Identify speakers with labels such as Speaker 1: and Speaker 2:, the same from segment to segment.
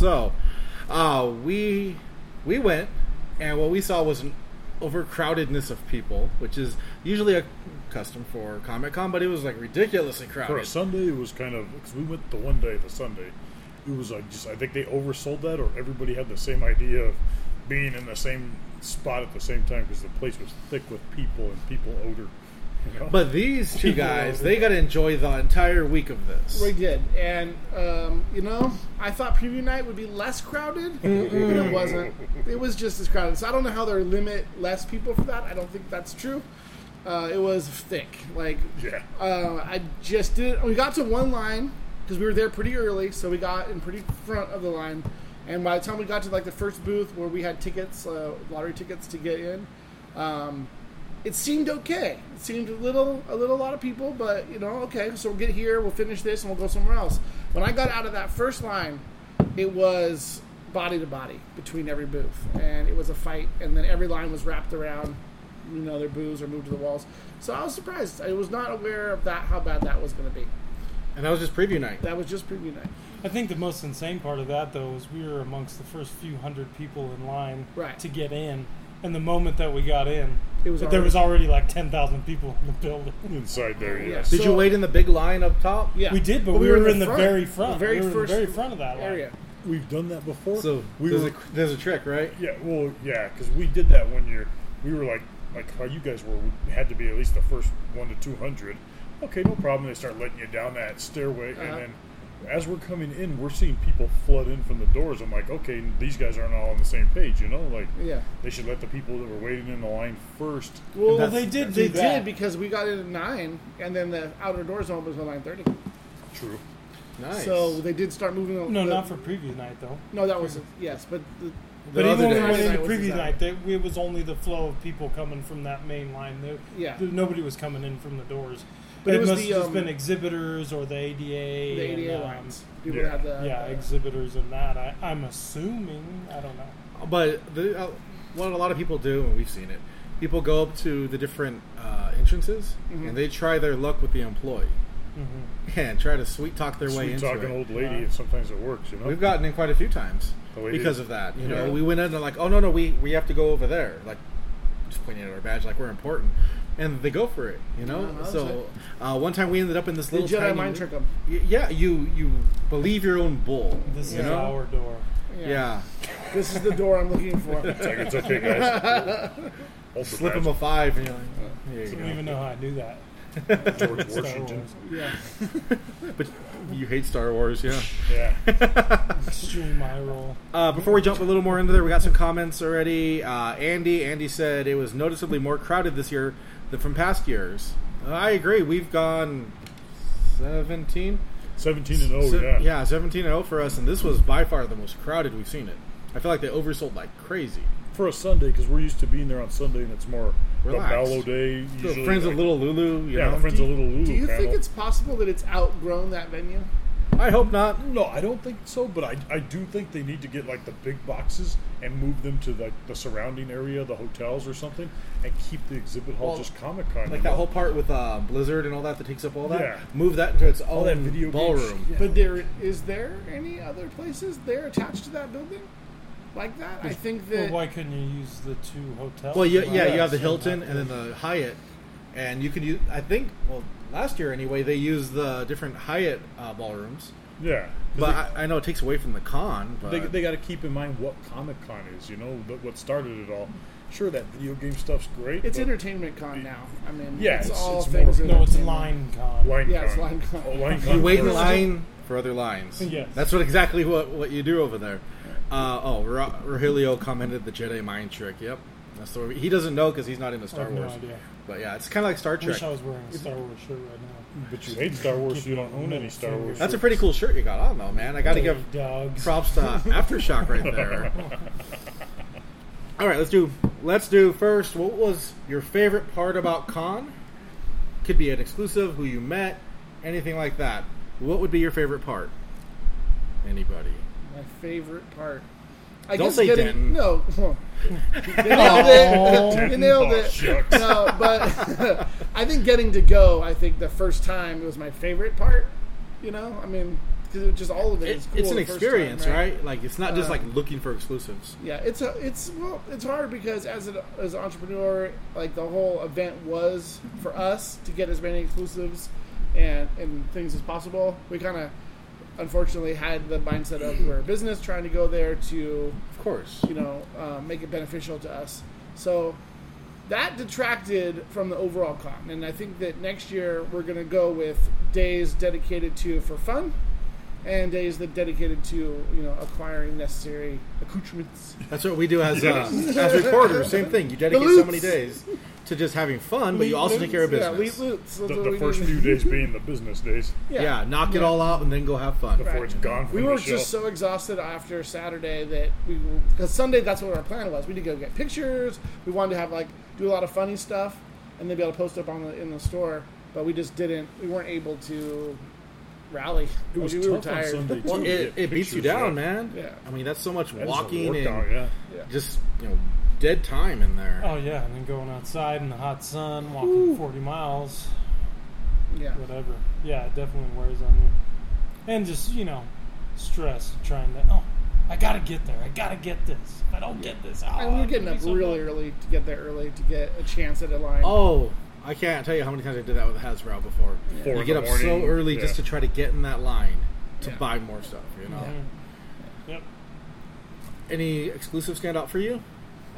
Speaker 1: So, uh, we we went, and what we saw was an overcrowdedness of people, which is usually a custom for Comic Con, but it was like ridiculously
Speaker 2: For a
Speaker 1: crowded.
Speaker 2: Sunday, it was kind of because we went the one day, the Sunday. It was like just I think they oversold that, or everybody had the same idea of being in the same spot at the same time because the place was thick with people and people odor.
Speaker 1: But these two guys, they got to enjoy the entire week of this.
Speaker 3: We did, and um, you know, I thought preview night would be less crowded, but it wasn't. It was just as crowded. So I don't know how they limit less people for that. I don't think that's true. Uh, it was thick. Like
Speaker 2: yeah,
Speaker 3: uh, I just did. We got to one line because we were there pretty early, so we got in pretty front of the line. And by the time we got to like the first booth where we had tickets, uh, lottery tickets to get in, um, it seemed okay. It seemed a little, a little, a lot of people, but you know, okay. So we'll get here, we'll finish this, and we'll go somewhere else. When I got out of that first line, it was body to body between every booth, and it was a fight. And then every line was wrapped around, you know, their booths or moved to the walls. So I was surprised. I was not aware of that, how bad that was going to be.
Speaker 1: And that was just preview night.
Speaker 3: That was just preview night.
Speaker 4: I think the most insane part of that, though, is we were amongst the first few hundred people in line
Speaker 3: Right.
Speaker 4: to get in. And the moment that we got in,
Speaker 3: It was
Speaker 4: there
Speaker 3: already-
Speaker 4: was already like 10,000 people in the building.
Speaker 2: inside there,
Speaker 3: Yeah.
Speaker 2: yes.
Speaker 1: Did
Speaker 3: So-
Speaker 1: you wait in the big line up top?
Speaker 3: Yeah,
Speaker 4: We did, but, we, were, in the,
Speaker 3: front,
Speaker 4: very front.
Speaker 3: the very
Speaker 4: we were
Speaker 3: first
Speaker 4: in the very front of that line.
Speaker 3: area.
Speaker 2: We've done that before.
Speaker 1: So
Speaker 2: we
Speaker 1: there's,
Speaker 2: were,
Speaker 1: a, there's a trick, right?
Speaker 2: yeah, well, yeah, because we did that one year. We were like, like how you guys were. We had to be at least the first one to two hundred. Okay, no problem. They start letting you down that stairway,
Speaker 3: Uh-huh.
Speaker 2: and then as we're coming in, we're seeing people flood in from the doors. I'm like, okay, these guys aren't all on the same page, you know? Like,
Speaker 3: Yeah.
Speaker 2: they should let the people that were waiting in the line first.
Speaker 3: Well,
Speaker 4: Well, they did
Speaker 3: They
Speaker 4: that.
Speaker 3: did because we got in at nine, and then the outer doors opened until nine thirty.
Speaker 2: True.
Speaker 1: Nice.
Speaker 3: So they did start moving. the-
Speaker 4: No,
Speaker 3: the-
Speaker 4: not for preview night, though.
Speaker 3: No, that was yes, but the,
Speaker 4: But even
Speaker 1: other
Speaker 4: when we went into
Speaker 3: Night was
Speaker 4: preview night, there, it was only the flow of people coming from that main line. There,
Speaker 3: Yeah.
Speaker 4: there- nobody was coming in from the doors.
Speaker 3: But it was
Speaker 4: must
Speaker 3: the,
Speaker 4: have just
Speaker 3: um,
Speaker 4: been exhibitors or the ADA.
Speaker 3: the
Speaker 4: and,
Speaker 3: ADA
Speaker 4: um,
Speaker 3: lines. People
Speaker 2: yeah.
Speaker 3: had the
Speaker 4: Yeah,
Speaker 3: the-
Speaker 4: exhibitors and that. I, I'm assuming. I don't know.
Speaker 1: But the, uh, what a lot of people do, and we've seen it, people go up to the different uh, entrances
Speaker 3: Mhm.
Speaker 1: and they try their luck with the employee
Speaker 4: hmm
Speaker 1: and try to sweet talk their way
Speaker 2: Sweet
Speaker 1: into
Speaker 2: talking
Speaker 1: it.
Speaker 2: old lady,
Speaker 4: Yeah.
Speaker 2: and sometimes it works, you know?
Speaker 1: We've gotten in quite a few times because of that. You
Speaker 2: Yeah.
Speaker 1: know, we went in and like, oh no, no, we we have to go over there, like just pointing at our badge, like we're important, and they go for it. You know,
Speaker 3: Yeah,
Speaker 1: so uh, one time we ended up in this
Speaker 3: the
Speaker 1: little
Speaker 3: Jedi
Speaker 1: tiny
Speaker 3: mind trick them.
Speaker 1: Y- Yeah, you you believe your own bull.
Speaker 4: This
Speaker 1: you
Speaker 4: is
Speaker 1: know?
Speaker 4: our door.
Speaker 1: Yeah,
Speaker 3: This is the door I'm looking for.
Speaker 2: It's like, it's okay, guys. Hold the
Speaker 1: slip him a five, and you're like, oh, here
Speaker 4: I don't even know how I knew that.
Speaker 2: George Washington.
Speaker 3: Yeah.
Speaker 1: But you hate Star Wars, yeah.
Speaker 2: Yeah.
Speaker 4: Extreme eye roll.
Speaker 1: Uh, before we jump a little more into there, we got some comments already. Uh, Andy, Andy said it was noticeably more crowded this year than from past years. Uh, I agree. We've gone seventeen.
Speaker 2: 17 and 0,
Speaker 1: Se-
Speaker 2: yeah.
Speaker 1: yeah, seventeen and zero for us, and this was by far the most crowded we've seen it. I feel like they oversold like crazy.
Speaker 2: For a Sunday, because we're used to being there on Sunday and it's more
Speaker 1: Relaxed.
Speaker 2: the mellow day. Usually,
Speaker 1: friends
Speaker 2: like-
Speaker 1: of Little Lulu, you
Speaker 2: Yeah,
Speaker 1: know.
Speaker 2: Friends of Little Lulu
Speaker 3: Do you
Speaker 2: panel.
Speaker 3: think it's possible that it's outgrown that venue?
Speaker 1: I hope not.
Speaker 2: No, I don't think so, but I, I do think they need to get like the big boxes and move them to like the surrounding area, the hotels or something, and keep the exhibit hall
Speaker 1: Well,
Speaker 2: just Comic Con.
Speaker 1: Like that whole part with uh, Blizzard and all that that takes up all that.
Speaker 2: Yeah.
Speaker 1: Move that into its
Speaker 2: all
Speaker 1: own
Speaker 2: that video
Speaker 1: ballroom.
Speaker 2: yeah.
Speaker 3: But there is there any other places there attached to that building like that? I think
Speaker 4: Well,
Speaker 3: that
Speaker 4: why couldn't you use the two hotels?
Speaker 1: Well, yeah, yeah, you have the Hilton and then the Hyatt, and you can use. I think, well, last year anyway, they used the different Hyatt uh, ballrooms.
Speaker 2: Yeah,
Speaker 1: But
Speaker 2: they,
Speaker 1: I, I know it takes away from the con. But
Speaker 2: they, they got to keep in mind what Comic Con is, you know, that what started it all. Sure, that video game stuff's great.
Speaker 3: it's entertainment con now. I mean,
Speaker 2: Yeah,
Speaker 3: it's,
Speaker 2: it's-
Speaker 3: all
Speaker 2: it's
Speaker 3: things.
Speaker 2: more-
Speaker 4: No, it's. Line Con.
Speaker 2: Line
Speaker 3: Yeah, it's
Speaker 2: Con.
Speaker 3: Line Con.
Speaker 2: Oh, Line
Speaker 1: you wait in line for other lines.
Speaker 4: Yes.
Speaker 1: That's what exactly what, what you do over there. Uh, oh, Ra- Rogelio commented the Jedi mind trick. Yep, that's the he doesn't know because he's not into
Speaker 4: I
Speaker 1: Star
Speaker 4: have no
Speaker 1: Wars.
Speaker 4: idea.
Speaker 1: But yeah, it's kind of like Star
Speaker 4: I
Speaker 1: Trek.
Speaker 4: wish I was wearing a Star Wars shirt right now.
Speaker 2: But you hate Star Wars, so you don't own any Star Wars.
Speaker 1: That's a pretty cool shirt you got on though, man. I got to give
Speaker 4: dogs.
Speaker 1: props to Aftershock right there. All right, let's do let's do first. What was your favorite part about con? Could be an exclusive, who you met, anything like that. What would be your favorite part? Anybody?
Speaker 3: My favorite part. I
Speaker 1: Don't
Speaker 3: guess
Speaker 1: say
Speaker 3: getting,
Speaker 1: Denton.
Speaker 3: No, you nailed it. You nailed
Speaker 2: Oh,
Speaker 3: it. No, but I think getting to go. I think the first time was my favorite part. You know, I mean, because it just all of it,
Speaker 1: It,
Speaker 3: is cool
Speaker 1: it's an experience,
Speaker 3: time,
Speaker 1: right? Like it's not just
Speaker 3: Uh,
Speaker 1: like looking for exclusives.
Speaker 3: Yeah, it's a it's well, it's hard because as an as an entrepreneur, like the whole event was for us to get as many exclusives and and things as possible. We kind of unfortunately had the mindset of we're a business trying to go there to
Speaker 1: Of course.
Speaker 3: you know um, make it beneficial to us. So that detracted from the overall con, and I think that next year we're going to go with days dedicated to for fun. And days that dedicated to you know acquiring necessary accoutrements.
Speaker 1: That's what we do as uh, as reporters. Same thing. You dedicate so many days to just having fun, but you also take care of
Speaker 3: Yeah,
Speaker 1: business.
Speaker 3: lead loots. That's
Speaker 2: The,
Speaker 3: what
Speaker 2: the
Speaker 3: we
Speaker 2: first
Speaker 3: do.
Speaker 2: few days being the business days
Speaker 1: yeah. knock it all out and then go have fun.
Speaker 2: before
Speaker 3: Right.
Speaker 2: it's gone from
Speaker 3: We
Speaker 2: the
Speaker 3: were
Speaker 2: show.
Speaker 3: just so exhausted after Saturday that we because Sunday that's what our plan was. We need to go get pictures. We wanted to have like do a lot of funny stuff and then be able to post up on the in the store. But we just didn't. We weren't able to rally.
Speaker 2: It was
Speaker 3: we
Speaker 2: tough
Speaker 3: were
Speaker 2: on
Speaker 3: tired.
Speaker 2: Sunday,
Speaker 1: Well,
Speaker 2: too.
Speaker 1: it,
Speaker 2: Yeah,
Speaker 1: it beats you
Speaker 2: pictures,
Speaker 1: down,
Speaker 2: yeah.
Speaker 1: man.
Speaker 3: Yeah.
Speaker 1: I mean, that's so much
Speaker 2: That is a
Speaker 1: walking
Speaker 2: workout,
Speaker 1: and
Speaker 2: yeah.
Speaker 3: Yeah.
Speaker 1: just you know dead time in there.
Speaker 4: Oh yeah, and then going outside in the hot sun, walking 40 miles,
Speaker 3: Yeah.
Speaker 4: whatever. Yeah, it definitely wears on you. And just you know, stress trying to. Oh, I gotta get there. I gotta get this. If I don't get this, oh,
Speaker 3: And we were
Speaker 4: it's
Speaker 3: getting up
Speaker 4: so
Speaker 3: really
Speaker 4: bad.
Speaker 3: early to get there early to get a chance at a line.
Speaker 1: Oh, I can't tell you how many times I did that with Hasbro before.
Speaker 2: Four
Speaker 1: You get
Speaker 2: the
Speaker 1: up so
Speaker 2: morning,
Speaker 1: early just to try to get in that line to
Speaker 3: Yeah.
Speaker 1: buy more stuff. You know.
Speaker 4: Mhm. Yep.
Speaker 1: Any exclusive stand out for you?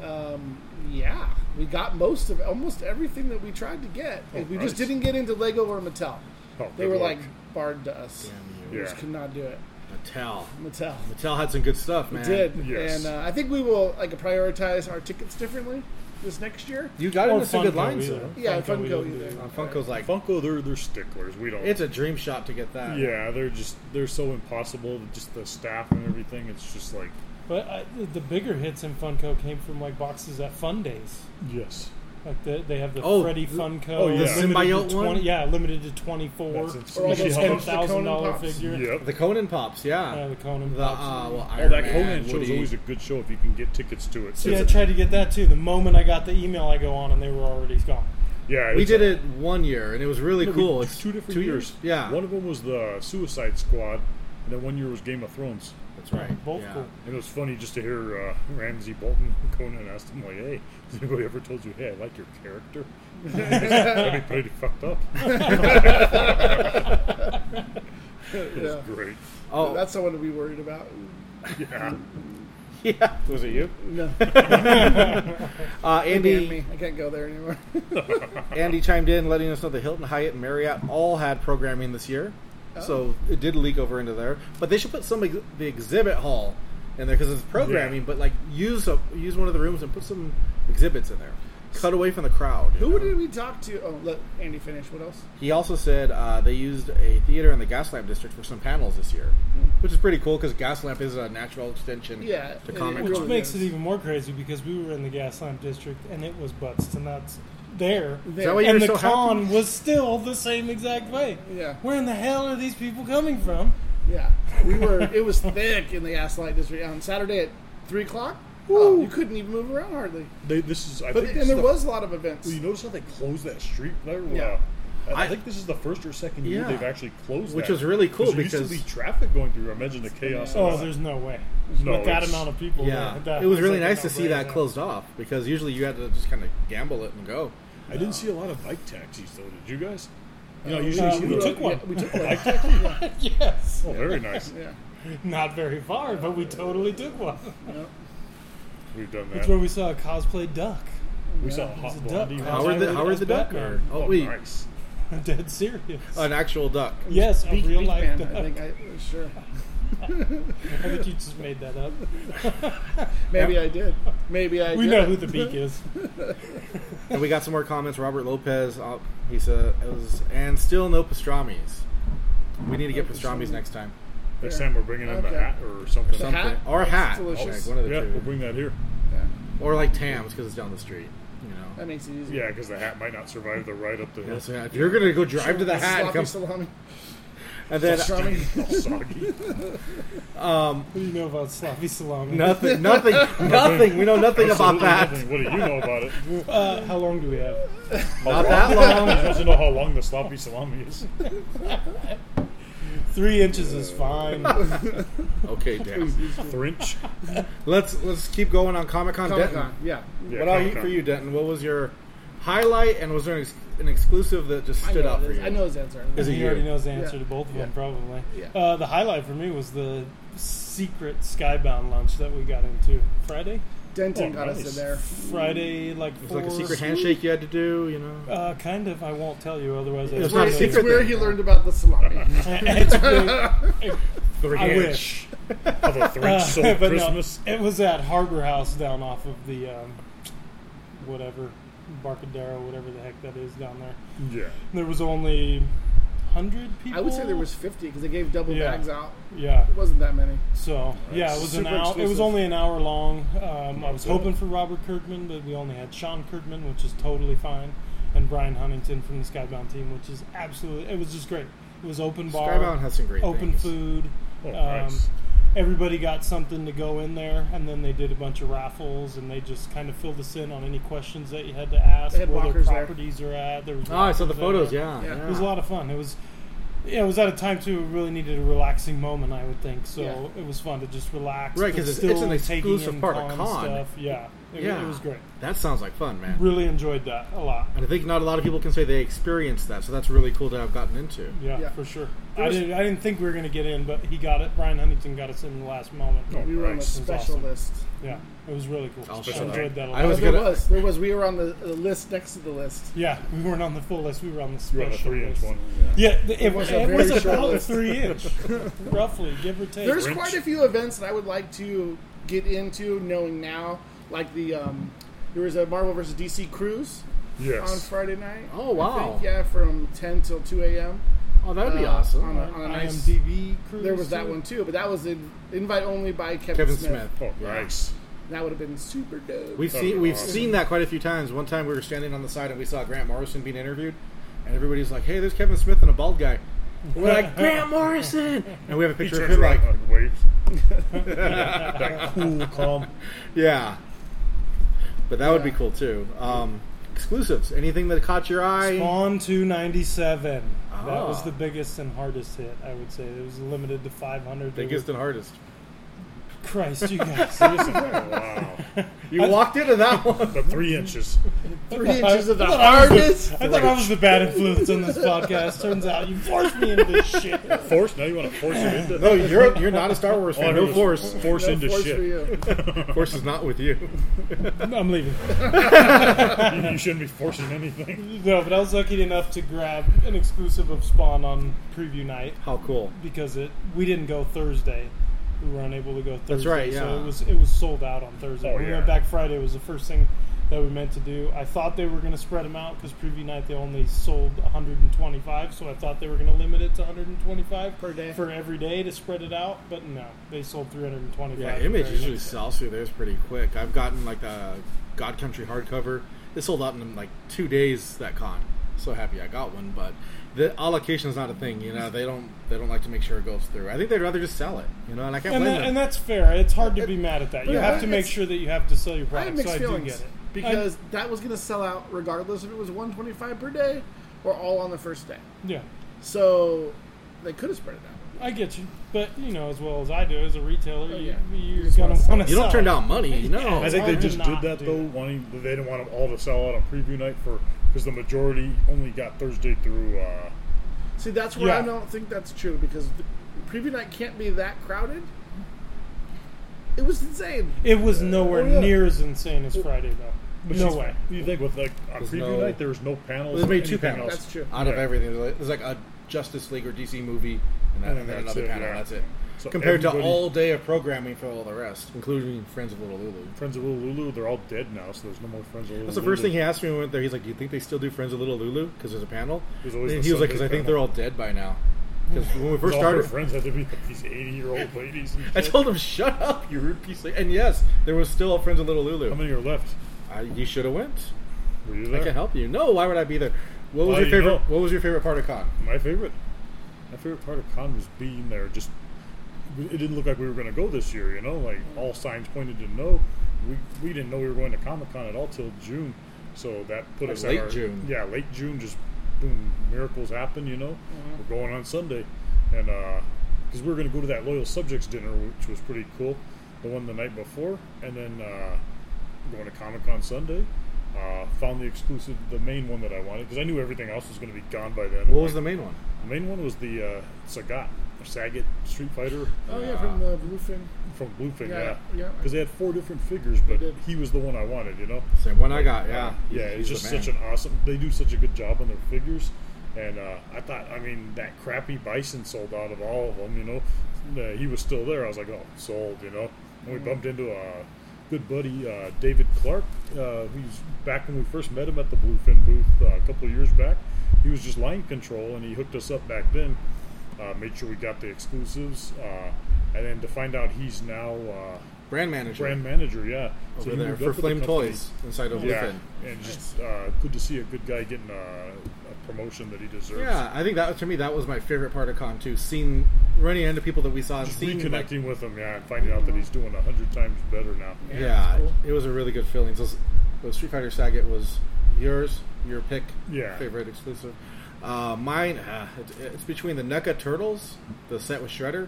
Speaker 3: Um, yeah, we got most of almost everything that we tried to get.
Speaker 2: Oh,
Speaker 3: we
Speaker 2: nice.
Speaker 3: just didn't get into Lego or Mattel.
Speaker 2: Oh,
Speaker 3: They were
Speaker 2: luck.
Speaker 3: like barred to us.
Speaker 1: Damn
Speaker 3: We.
Speaker 2: Yeah.
Speaker 3: just could not do it.
Speaker 1: Mattel.
Speaker 3: Mattel.
Speaker 1: Mattel had some good stuff, man.
Speaker 3: We did,
Speaker 2: Yes.
Speaker 3: and uh, I think we will like prioritize our tickets differently this next year.
Speaker 1: You got
Speaker 4: Or
Speaker 1: into some good lines
Speaker 4: either.
Speaker 1: though.
Speaker 3: Yeah,
Speaker 4: Funko we
Speaker 3: Funko
Speaker 4: didn't
Speaker 3: either.
Speaker 1: Uh, Funko's like
Speaker 2: Funko. They're they're sticklers. We don't.
Speaker 1: it's a dream shot to get that.
Speaker 2: yeah, they're just they're so impossible. Just the staff and everything. It's just like
Speaker 4: But uh, the- the bigger hits in Funko came from like boxes at Fun Days.
Speaker 2: yes.
Speaker 4: Like the, they have the
Speaker 1: Oh,
Speaker 4: Freddy
Speaker 1: the-
Speaker 4: Funko.
Speaker 2: oh, yeah.
Speaker 4: limited
Speaker 1: The symbiote
Speaker 4: to
Speaker 1: one?
Speaker 4: 20, Yeah, limited to twenty four.
Speaker 2: That's insane.
Speaker 3: Or all
Speaker 2: You see
Speaker 3: those
Speaker 2: how
Speaker 3: ten-
Speaker 2: much-
Speaker 3: the Conan pops.
Speaker 4: figure.
Speaker 2: Yep.
Speaker 1: The Conan pops, yeah.
Speaker 4: Yeah, the Conan
Speaker 1: the
Speaker 4: pops.
Speaker 1: uh, well,
Speaker 2: Oh, that
Speaker 1: Man,
Speaker 2: Conan show's
Speaker 1: Woody.
Speaker 2: always a good show if you can get tickets to it.
Speaker 4: See, I tried to get that too. The moment I got the email, I go on and they were already gone.
Speaker 2: Yeah,
Speaker 1: We did
Speaker 2: a-
Speaker 1: it one year, and it was really
Speaker 2: no, we-
Speaker 1: cool. It's
Speaker 2: two different
Speaker 1: two
Speaker 2: years.
Speaker 1: Yeah,
Speaker 2: One of them was the Suicide Squad, and then one year was Game of Thrones.
Speaker 1: That's right.
Speaker 4: Both
Speaker 1: yeah.
Speaker 4: cool.
Speaker 2: And it was funny just to hear uh, Ramsay Bolton Conan asked him like, "Hey, has anybody ever told you, hey, I like your character? That'd be pretty fucked up." It was
Speaker 3: Yeah.
Speaker 2: great.
Speaker 1: Oh,
Speaker 3: That's someone to be worried about.
Speaker 2: Yeah.
Speaker 1: yeah. Was it you?
Speaker 3: No,
Speaker 1: Uh,
Speaker 3: they banned
Speaker 1: Andy
Speaker 3: me. I can't go there anymore.
Speaker 1: Andy chimed in, letting us know the Hilton, Hyatt, and Marriott all had programming this year. So it did leak over into there, but they should put some ex- the exhibit hall in there because it's programming.
Speaker 2: Yeah.
Speaker 1: But like use a, use one of the rooms and put some exhibits in there. Cut away from the crowd.
Speaker 3: Who
Speaker 1: know?
Speaker 3: did we talk to? Oh, let Andy finish. What else?
Speaker 1: He also said uh, they used a theater in the Gaslamp district for some panels this year, which is pretty cool because Gaslamp is a natural extension
Speaker 3: Yeah,
Speaker 1: to
Speaker 3: it-
Speaker 1: Comic
Speaker 3: it
Speaker 4: Which
Speaker 3: really
Speaker 4: makes
Speaker 3: is.
Speaker 4: it even more crazy because we were in the Gaslamp district and it was butts to nuts there.
Speaker 1: Is that why you
Speaker 4: and the
Speaker 1: so
Speaker 4: con
Speaker 1: happy?
Speaker 4: was still the same exact way.
Speaker 3: Yeah.
Speaker 4: Where in the hell are these people coming from?
Speaker 3: Yeah, we were. It was thick in the Gaslight District on Saturday at three o'clock. Oh, you couldn't even move around hardly.
Speaker 2: They, this is. I
Speaker 3: But
Speaker 2: think
Speaker 3: and
Speaker 2: this
Speaker 3: there
Speaker 2: is the-
Speaker 3: was a lot of events.
Speaker 2: Well, you notice how they closed that street there?
Speaker 3: Yeah.
Speaker 2: I,
Speaker 1: I-
Speaker 2: think this is the first or second year
Speaker 1: Yeah.
Speaker 2: they've actually closed
Speaker 1: Which
Speaker 2: that.
Speaker 1: was really cool
Speaker 2: there used
Speaker 1: because-
Speaker 2: to be traffic going through. Imagine the chaos.
Speaker 4: Oh,
Speaker 2: that.
Speaker 4: there's no way.
Speaker 2: No,
Speaker 4: With that amount of people.
Speaker 1: Yeah,
Speaker 4: there, that
Speaker 1: it was really
Speaker 4: like
Speaker 1: nice to see that
Speaker 4: no-brainer.
Speaker 1: closed off because usually you had to just kind of gamble it and go.
Speaker 2: I didn't see a lot of bike taxis though. Did you guys? You know,
Speaker 3: Uh,
Speaker 2: usually
Speaker 4: uh,
Speaker 2: see
Speaker 4: we took one.
Speaker 3: Yeah, we took one.
Speaker 2: Bike taxi? Yeah.
Speaker 4: yes.
Speaker 2: Oh, very nice.
Speaker 3: Yeah.
Speaker 4: Not very far, but we totally took one. Yep.
Speaker 2: We've done that.
Speaker 4: That's where we saw a cosplay duck.
Speaker 2: We saw
Speaker 4: It was
Speaker 2: Hot
Speaker 4: a duck. How
Speaker 1: Howard the
Speaker 4: Howard
Speaker 1: Howard
Speaker 4: as
Speaker 1: the duck, or oh
Speaker 2: Oh,
Speaker 1: wait,
Speaker 2: nice.
Speaker 4: Dead serious.
Speaker 1: an actual duck.
Speaker 4: yes, a
Speaker 3: Beak,
Speaker 4: real
Speaker 3: Beak
Speaker 4: life
Speaker 3: Man,
Speaker 4: duck.
Speaker 3: I think I sure.
Speaker 4: I think you just made that up.
Speaker 3: Maybe I did. Maybe I.
Speaker 4: We
Speaker 3: did.
Speaker 4: know who the beak is.
Speaker 1: And we got some more comments. Robert Lopez, uh, he said, it was, and still no pastrami's. We need to get pastrami's next time.
Speaker 2: Next
Speaker 3: Yeah.
Speaker 2: time we're bringing in
Speaker 3: Okay.
Speaker 2: the hat or something.
Speaker 3: The
Speaker 1: Something.
Speaker 3: hat?
Speaker 1: Or a
Speaker 3: That's
Speaker 1: hat.
Speaker 3: delicious.
Speaker 1: Like one of the
Speaker 2: Yeah,
Speaker 1: two.
Speaker 2: we'll bring that here.
Speaker 3: Yeah,
Speaker 1: Or like Tams because it's down the street. You know.
Speaker 3: that makes it easy.
Speaker 2: Yeah, because the hat might not survive the ride up the hill.
Speaker 1: Yeah, so yeah, if you're gonna go drive to the hat and
Speaker 3: Sloppy
Speaker 1: come,
Speaker 3: salami.
Speaker 1: And then
Speaker 3: Pastrami.
Speaker 2: Soggy.
Speaker 1: um,
Speaker 4: What do you know about sloppy salami?
Speaker 1: nothing, nothing, nothing. We know nothing about
Speaker 2: Absolutely
Speaker 1: that.
Speaker 2: nothing. What do you know about it?
Speaker 4: Uh, how long do we have?
Speaker 2: How
Speaker 1: Not that long.
Speaker 2: He doesn't know how long the sloppy salami is.
Speaker 4: Three inches is fine.
Speaker 1: Okay, Dan.
Speaker 2: Thrinch.
Speaker 1: let's let's keep going on Comic Con.
Speaker 3: Comic
Speaker 1: Denton.
Speaker 3: Con, yeah.
Speaker 2: Yeah,
Speaker 1: what about you
Speaker 2: Comic-Con.
Speaker 1: for you, Denton? What was your highlight, and was there an, ex- an exclusive that just
Speaker 3: I
Speaker 1: stood
Speaker 3: know,
Speaker 1: out
Speaker 3: it
Speaker 1: for
Speaker 3: is.
Speaker 1: you?
Speaker 3: I know his answer.
Speaker 1: Is it
Speaker 4: he
Speaker 1: you?
Speaker 4: already knows the answer
Speaker 3: Yeah.
Speaker 4: to both of them,
Speaker 3: Yeah.
Speaker 4: probably.
Speaker 3: Yeah.
Speaker 4: Uh, the highlight for me was the secret Skybound lunch that we got into Friday.
Speaker 3: Denton
Speaker 2: Oh,
Speaker 3: got us
Speaker 2: nice.
Speaker 3: in there.
Speaker 4: Friday, like
Speaker 1: It was
Speaker 4: four,
Speaker 1: like a secret handshake you had to do, you know.
Speaker 4: Uh, kind of. I won't tell you, otherwise I
Speaker 1: It's
Speaker 3: Where,
Speaker 1: not a
Speaker 3: it's
Speaker 1: secret
Speaker 3: where
Speaker 1: then.
Speaker 3: he learned about the salami.
Speaker 4: it's been,
Speaker 2: Thrinch.
Speaker 4: I wish.
Speaker 2: Of a Thrinch
Speaker 4: Uh,
Speaker 2: sold
Speaker 4: but
Speaker 2: Christmas.
Speaker 4: no, it was at Harbor House down off of the um, whatever Barcadero, whatever the heck that is down there.
Speaker 2: Yeah.
Speaker 4: There was only hundred people.
Speaker 3: I would say there was 50 because they gave double
Speaker 4: Yeah.
Speaker 3: bags out.
Speaker 4: yeah.
Speaker 3: It wasn't that many.
Speaker 4: So yeah, it was an
Speaker 3: Super
Speaker 4: hour. It was only an hour long. Um, I was hoping for Robert Kirkman, but we only had Sean Kirkman, which is totally fine, and Brian Huntington from the Skybound team, which is absolutely. It was just great. It was open bar,
Speaker 1: Skybound has some great
Speaker 4: open
Speaker 1: things.
Speaker 4: food.
Speaker 2: Oh,
Speaker 4: Um,
Speaker 2: nice.
Speaker 4: Everybody got something to go in there, and then they did a bunch of raffles, and they just kind of filled us in on any questions that you had to ask,
Speaker 3: They had
Speaker 4: where their
Speaker 3: walkers there.
Speaker 4: properties are at. There was
Speaker 1: Oh, I saw the photos. Yeah,
Speaker 3: Yeah.
Speaker 1: yeah.
Speaker 4: It was a lot of fun. It was, yeah, it was at a time too. It really needed a relaxing moment, I would think. So
Speaker 3: Yeah.
Speaker 4: it was fun to just relax.
Speaker 1: Right,
Speaker 4: but
Speaker 1: 'cause it's-
Speaker 4: still
Speaker 1: it's an exclusive
Speaker 4: in
Speaker 1: part of
Speaker 4: con
Speaker 1: con.
Speaker 4: Stuff. Yeah, it,
Speaker 1: yeah,
Speaker 4: it was great.
Speaker 1: That sounds like fun, man.
Speaker 4: Really enjoyed that a lot.
Speaker 1: And I think not a lot of people can say they experienced that, so that's really cool to have gotten into.
Speaker 4: Yeah,
Speaker 3: Yeah.
Speaker 4: for sure.
Speaker 3: There
Speaker 4: I didn't. I didn't think we were going to get in, but he got it. Brian Huntington got us in the last moment.
Speaker 2: Oh,
Speaker 3: we were on the
Speaker 2: nice.
Speaker 3: Special
Speaker 4: awesome.
Speaker 3: list.
Speaker 4: Yeah, it was really cool. I enjoyed that a lot.
Speaker 1: I was
Speaker 3: there
Speaker 1: gonna-
Speaker 3: was. There was. We were on the, the list next to the list.
Speaker 4: yeah, we weren't on the full list. We were on the
Speaker 2: You
Speaker 4: special
Speaker 2: on the three inch
Speaker 4: list.
Speaker 2: one.
Speaker 4: Yeah, th- it,
Speaker 3: was
Speaker 4: was,
Speaker 3: a
Speaker 4: it was
Speaker 3: very short
Speaker 4: about
Speaker 3: list.
Speaker 4: three inch, roughly, give or take.
Speaker 3: There's quite a few events that I would like to get into, knowing now, like the um, there was a Marvel versus DC cruise on
Speaker 2: Yes.
Speaker 3: Friday night.
Speaker 1: Oh,
Speaker 3: I
Speaker 1: wow.
Speaker 3: think, yeah, from 10 till 2 a.m.
Speaker 1: Oh, that'd be
Speaker 3: Uh,
Speaker 1: awesome.
Speaker 3: on a- on a nice-
Speaker 4: IMDb cruise.
Speaker 3: There was that
Speaker 4: too.
Speaker 3: one too, but that was in, invite only by Kevin,
Speaker 1: Kevin
Speaker 3: Smith.
Speaker 1: Smith.
Speaker 2: Oh,
Speaker 1: Yeah.
Speaker 2: nice.
Speaker 3: That would have been super dope.
Speaker 1: We've
Speaker 2: That'd
Speaker 1: seen we've
Speaker 2: awesome.
Speaker 1: seen that quite a few times. One time we were standing on the side and we saw Grant Morrison being interviewed, and everybody's like, "Hey, there's Kevin Smith and a bald guy." We're like Grant Morrison, and we have a
Speaker 2: He
Speaker 1: picture of
Speaker 2: turns
Speaker 1: him like,
Speaker 2: around and waves. that cool, calm.
Speaker 1: yeah. But that would be cool too. Um, exclusives. Anything that caught your eye?
Speaker 4: Spawn 297. That was
Speaker 1: Ah.
Speaker 4: the biggest and hardest hit, I would say. It was limited to 500.
Speaker 1: Biggest
Speaker 4: were-
Speaker 1: and hardest.
Speaker 4: Christ, you guys.
Speaker 2: Oh, wow.
Speaker 1: You walked into that one.
Speaker 2: The three inches.
Speaker 3: Three inches of the
Speaker 4: I thought I
Speaker 3: hardest.
Speaker 4: I thought I was the bad influence on this podcast. Turns out you forced me into this shit.
Speaker 2: Force? Now you want to force it into
Speaker 1: No, you're you're not a Star Wars
Speaker 2: Oh,
Speaker 1: fan.
Speaker 2: know
Speaker 1: No force.
Speaker 2: Force
Speaker 3: No
Speaker 2: into
Speaker 3: force
Speaker 2: shit.
Speaker 3: for you.
Speaker 1: Force is not with you.
Speaker 4: I'm leaving.
Speaker 2: You, you shouldn't be forcing anything.
Speaker 4: No, but I was lucky enough to grab an exclusive of Spawn on preview night
Speaker 1: How cool.
Speaker 4: because it we didn't go Thursday. We were unable to go Thursday.
Speaker 1: That's right, Yeah.
Speaker 4: So it was it was sold out on Thursday.
Speaker 2: Oh,
Speaker 4: we
Speaker 2: yeah.
Speaker 4: went back Friday. It was the first thing that we meant to do. I thought they were going to spread them out because preview night they only sold 125, so I thought they were going to limit it to 125
Speaker 3: Per day.
Speaker 4: for every day to spread it out. But no, they sold 325.
Speaker 1: Yeah, Image usually
Speaker 4: next
Speaker 1: sells through theirs pretty quick. I've gotten like a God Country hardcover. It sold out in like two days. That con. So happy I got one, but the allocation is not a thing. You know, they don't they don't like to make sure it goes through. I think they'd rather just sell it. You know, and I can't
Speaker 4: And, that, and that's fair. It's hard to be mad at that. You
Speaker 3: Yeah,
Speaker 4: have to make sure that you have to sell your
Speaker 3: I have
Speaker 4: product.
Speaker 3: mixed
Speaker 4: so I
Speaker 3: feelings
Speaker 4: do get it.
Speaker 3: because that was going to sell out regardless if it was 125 per day or all on the first day.
Speaker 4: Yeah,
Speaker 3: So they could have spread it out.
Speaker 4: I get you. But you know, as well as I do as a retailer,
Speaker 3: Oh,
Speaker 4: you,
Speaker 3: yeah.
Speaker 4: you're gonna
Speaker 3: wanna sell
Speaker 1: you don't turn down money. No,
Speaker 4: Yeah,
Speaker 2: I think they just did that
Speaker 4: do
Speaker 2: though, wanting they didn't want them all to sell out on preview night for because the majority only got Thursday through. Uh,
Speaker 3: See, that's where
Speaker 4: Yeah.
Speaker 3: I don't think that's true because the preview night can't be that crowded. It was insane.
Speaker 4: It was nowhere
Speaker 3: Oh, yeah.
Speaker 4: near as insane as Friday, though.
Speaker 2: but
Speaker 4: no
Speaker 2: she's-
Speaker 4: way.
Speaker 2: You think with like on preview
Speaker 1: no-
Speaker 2: night there was no panels.
Speaker 1: There's
Speaker 2: or
Speaker 1: maybe two panels.
Speaker 2: else.
Speaker 3: That's true.
Speaker 1: out of everything. There's like, there's like a Justice League or DC movie, and then,
Speaker 2: And
Speaker 1: and then another
Speaker 2: it,
Speaker 1: panel.
Speaker 2: yeah.
Speaker 1: That's it.
Speaker 2: So
Speaker 1: Compared to all day of programming for all the rest, including Friends of Little Lulu.
Speaker 2: Friends of Little Lulu, they're all dead now, so there's no more Friends of Little
Speaker 1: That's the
Speaker 2: Lulu.
Speaker 1: first thing he asked me when we went there. He's like, "Do you think they still do Friends of Little Lulu?" Because there's a panel.
Speaker 2: There's always
Speaker 1: and
Speaker 2: the
Speaker 1: he was like, "Because I think
Speaker 2: panel.
Speaker 1: they're all dead by now." Because when we first
Speaker 2: all her
Speaker 1: started,
Speaker 2: friends had to be like these 80 year old ladies. And
Speaker 1: I told him, "Shut up, you rude piece." of... And yes, there was still a Friends of Little Lulu.
Speaker 2: How
Speaker 1: Lulu.
Speaker 2: many are left?
Speaker 1: I, you should have went.
Speaker 2: Were you
Speaker 1: I
Speaker 2: there?
Speaker 1: can help you. No, why would I be there? What was
Speaker 2: Why
Speaker 1: your
Speaker 2: do you
Speaker 1: favorite?
Speaker 2: know?
Speaker 1: What was your favorite part of con?
Speaker 2: My favorite, my favorite part of con was being there. Just it didn't look like we were going to go this year. You know, like all signs pointed to no. We we didn't know we were going to Comic Con at all till June, so that put
Speaker 1: Like
Speaker 2: us
Speaker 1: late
Speaker 2: at our,
Speaker 1: June.
Speaker 2: Yeah, late June. Just boom, miracles happen. You know,
Speaker 1: Mm-hmm.
Speaker 2: we're going on Sunday, and because we were going to go to that loyal subjects dinner, which was pretty cool, the one the night before, and then uh, going to Comic Con Sunday. Uh, found the exclusive, the main one that I wanted because I knew everything else was going to be gone by then.
Speaker 1: What was the main one?
Speaker 2: The main one was the uh, Sagat, or Sagat Street Fighter
Speaker 3: Oh yeah, from the Bluefin.
Speaker 2: from Bluefin,
Speaker 3: Yeah,
Speaker 2: yeah.
Speaker 3: yeah.
Speaker 2: Because they had four different figures, but he was the one I wanted, you know?
Speaker 1: Same one I got. Yeah.
Speaker 2: Yeah,
Speaker 1: He's
Speaker 2: it's just such an awesome. They do such a good job on their figures, and uh, I thought, I mean, that crappy Bison sold out of all of them. You know, uh, he was still there. I was like, oh, sold. You know, and we bumped into a good buddy, uh, David Clark. Uh, who's back when we first met him at the Bluefin booth uh, a couple of years back. He was just line control, and he hooked us up back then. Uh, made sure we got the exclusives, uh, and then to find out he's now uh,
Speaker 1: brand manager
Speaker 2: brand manager. Yeah, So
Speaker 1: over
Speaker 2: he
Speaker 1: there for
Speaker 2: with the
Speaker 1: Flame. Toys inside of
Speaker 2: Yeah,
Speaker 1: Bluefin.
Speaker 2: and just uh, good to see a good guy getting a, a promotion that he deserves.
Speaker 1: Yeah, I think that to me that was my favorite part of con too. Seeing running into people that we saw and
Speaker 2: just
Speaker 1: seeing like,
Speaker 2: with him, yeah, and finding out that he's doing a hundred times better now.
Speaker 1: yeah,
Speaker 3: it's cool.
Speaker 1: it was a really good feeling. So, so Street Fighter Sagat was yours, your pick,
Speaker 2: Yeah.
Speaker 1: favorite exclusive. Uh, mine, uh, it, it's between the NECA Turtles, the set with Shredder,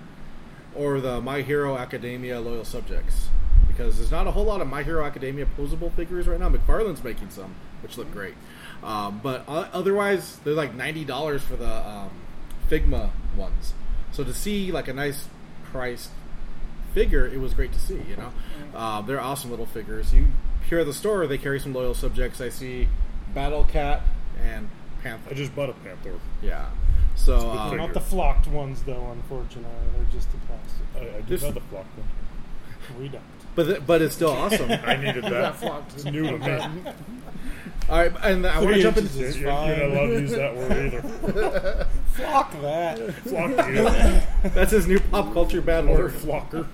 Speaker 1: or the My Hero Academia Loyal Subjects. Because there's not a whole lot of My Hero Academia posable figures right now. McFarlane's making some, which look great. Um, but o- otherwise, they're like ninety dollars for the um, Figma ones. So to see like a nice priced figure, it was great to see. You know, uh, they're awesome little figures. You here at the store, they carry some loyal subjects. I see Battle Cat and Panther.
Speaker 2: I just bought a Panther.
Speaker 1: yeah. So um.
Speaker 4: Not the flocked ones, though. Unfortunately, they're just the plastic.
Speaker 2: I, I did
Speaker 1: This-
Speaker 2: have the flock one.
Speaker 4: We don't.
Speaker 1: But th- but it's still awesome.
Speaker 2: I needed that. It's new to me.
Speaker 1: All right, and I want to jump into
Speaker 4: is
Speaker 2: You're, you're not
Speaker 4: fine.
Speaker 2: allowed to use that word either.
Speaker 4: Flock that.
Speaker 2: Flock you.
Speaker 1: that's his new pop culture bad
Speaker 2: Or
Speaker 1: word.
Speaker 2: flocker.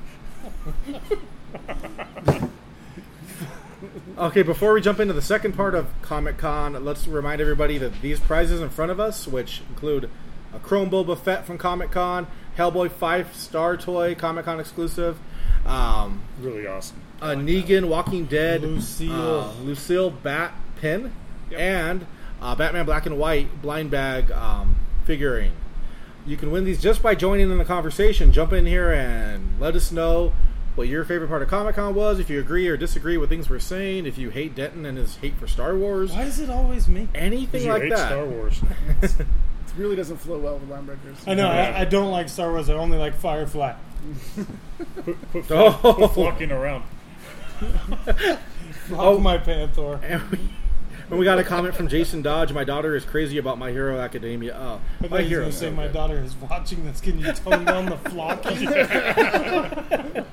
Speaker 1: Okay, before we jump into the second part of Comic Con, let's remind everybody that these prizes in front of us, which include a Chrome Boba Fett from Comic Con, Hellboy five star toy Comic Con exclusive, um,
Speaker 2: Really awesome.
Speaker 1: a Negan Walking Dead
Speaker 4: Lucille.
Speaker 1: uh, Lucille Bat pin, and uh, Batman Black and White blind bag um, figurine. You can win these just by joining in the conversation. Jump in here and let us know what your favorite part of Comic Con was. If you agree or disagree with things we're saying, if you hate Denton and his hate for Star Wars,
Speaker 4: Why does it always me?
Speaker 1: anything like
Speaker 2: hate
Speaker 1: that.
Speaker 2: Star Wars.
Speaker 3: It really doesn't flow well with line breakers.
Speaker 4: I know.
Speaker 2: Yeah.
Speaker 4: I, I don't like Star Wars. I only like Firefly.
Speaker 2: Quit, quit,
Speaker 1: Oh.
Speaker 2: flock, quit flocking around.
Speaker 4: Flock
Speaker 1: Oh.
Speaker 4: my Panther.
Speaker 1: And we, and we got a comment from Jason Dodge. My daughter is crazy about My Hero Academia. Oh,
Speaker 4: I
Speaker 1: My Hero.
Speaker 4: going to say my daughter is watching this. Can you tone down the flocking?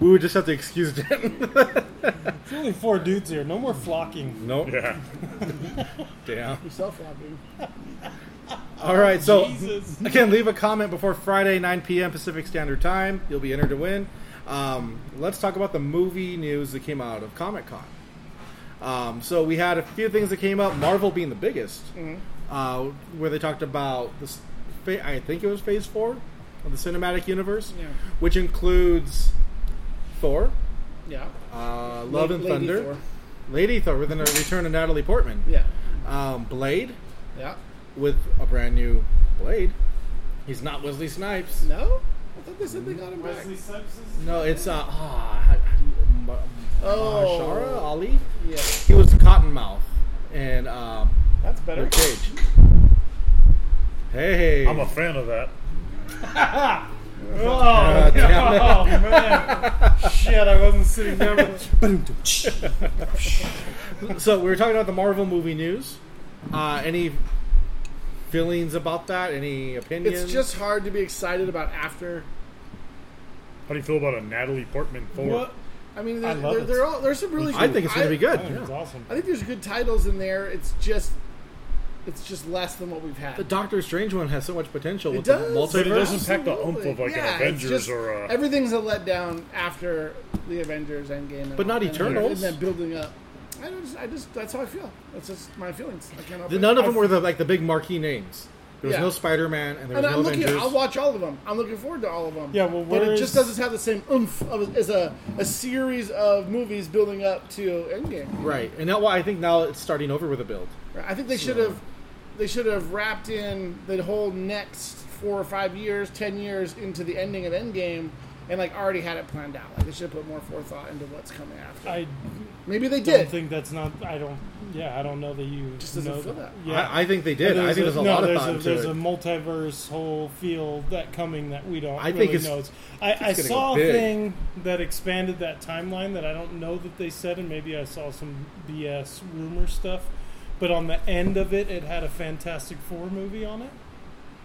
Speaker 1: We would just have to excuse Denton.
Speaker 4: There's only four dudes here. No more flocking.
Speaker 1: nope.
Speaker 2: Yeah.
Speaker 1: Damn.
Speaker 3: You're self-flopping.
Speaker 1: All right, so
Speaker 4: Jesus.
Speaker 1: again, leave a comment before Friday, 9 p.m. Pacific Standard Time. You'll be entered to win. Um, let's talk about the movie news that came out of Comic Con. Um, so we had a few things that came up. Marvel being the biggest, uh, where they talked about this. Fa- I think it was Phase Four of the cinematic universe,
Speaker 3: Yeah.
Speaker 1: which includes Thor,
Speaker 3: Yeah.
Speaker 1: uh, Love and
Speaker 3: Lady
Speaker 1: Thunder,
Speaker 3: Thor.
Speaker 1: Lady Thor, with a return of Natalie Portman,
Speaker 3: Yeah.
Speaker 1: um, Blade
Speaker 3: Yeah.
Speaker 1: With a brand new Blade. He's not Wesley Snipes.
Speaker 3: No? I thought they said they got him back.
Speaker 4: Wesley Snipes is-
Speaker 1: No, it's uh, ah, how, how do you, Ma-
Speaker 3: Oh.
Speaker 1: Mahershala Ali.
Speaker 3: Yeah.
Speaker 1: He was Cottonmouth and um,
Speaker 3: That's better.
Speaker 1: Luke Cage. Hey,
Speaker 2: I'm a fan of that.
Speaker 4: Oh,
Speaker 1: Uh,
Speaker 4: oh man. Shit, I wasn't sitting down.
Speaker 1: so we were talking about the Marvel movie news. Uh, any feelings about that? Any opinions?
Speaker 3: It's just hard to be excited about after.
Speaker 2: How do you feel about a Natalie Portman Thor?
Speaker 4: What?
Speaker 3: I mean,
Speaker 4: I love
Speaker 3: there,
Speaker 4: it.
Speaker 3: there are, there's some really.
Speaker 1: I think it's going to be
Speaker 4: I
Speaker 1: good.
Speaker 4: think it's awesome.
Speaker 3: I think there's good titles in there. It's just, it's just less than what we've had.
Speaker 1: The Doctor Strange one has so much potential
Speaker 3: It
Speaker 1: with
Speaker 3: does,
Speaker 1: the
Speaker 2: But it
Speaker 1: multiverse.
Speaker 2: doesn't pack the oomph of like
Speaker 3: Yeah,
Speaker 2: an
Speaker 3: it's
Speaker 2: Avengers
Speaker 3: just-
Speaker 2: or a.
Speaker 3: Everything's a letdown after the Avengers Endgame, and
Speaker 1: But not
Speaker 3: and-
Speaker 1: Eternals.
Speaker 3: and then building up. I just, I just, that's how I feel. That's just my feelings. I can't
Speaker 1: The- None of
Speaker 3: I
Speaker 1: them were the like the big marquee names. There was
Speaker 3: Yeah.
Speaker 1: no Spider Man and there was
Speaker 3: And
Speaker 1: no
Speaker 3: I'm looking.
Speaker 1: Avengers.
Speaker 3: I'll watch all of them. I'm looking forward to all of them.
Speaker 4: Yeah, well,
Speaker 3: but it just doesn't have the same oomph of as a, a series of movies building up to Endgame.
Speaker 1: Right, and now well, I think now it's starting over with a build.
Speaker 3: I think they should have they should have wrapped in the whole next four or five years, ten years into the ending of Endgame, and like already had it planned out. Like they should have put more forethought into what's coming after.
Speaker 4: I
Speaker 3: Maybe they did.
Speaker 4: I don't think that's not. I don't. Yeah, I don't know that you
Speaker 3: Just doesn't
Speaker 4: know
Speaker 3: feel that.
Speaker 4: Yeah,
Speaker 1: I, I think they did. I think there's a
Speaker 4: no,
Speaker 1: lot of
Speaker 4: there's
Speaker 1: thought
Speaker 4: a,
Speaker 1: into
Speaker 4: there's
Speaker 1: it.
Speaker 4: a multiverse whole field that coming that we don't
Speaker 1: I
Speaker 4: really
Speaker 1: think it's-
Speaker 4: know. It's, I, I
Speaker 1: go
Speaker 4: saw a thing that expanded that timeline that I don't know that they said, and maybe I saw some BS rumor stuff. But on the end of it, it had a Fantastic Four movie on it,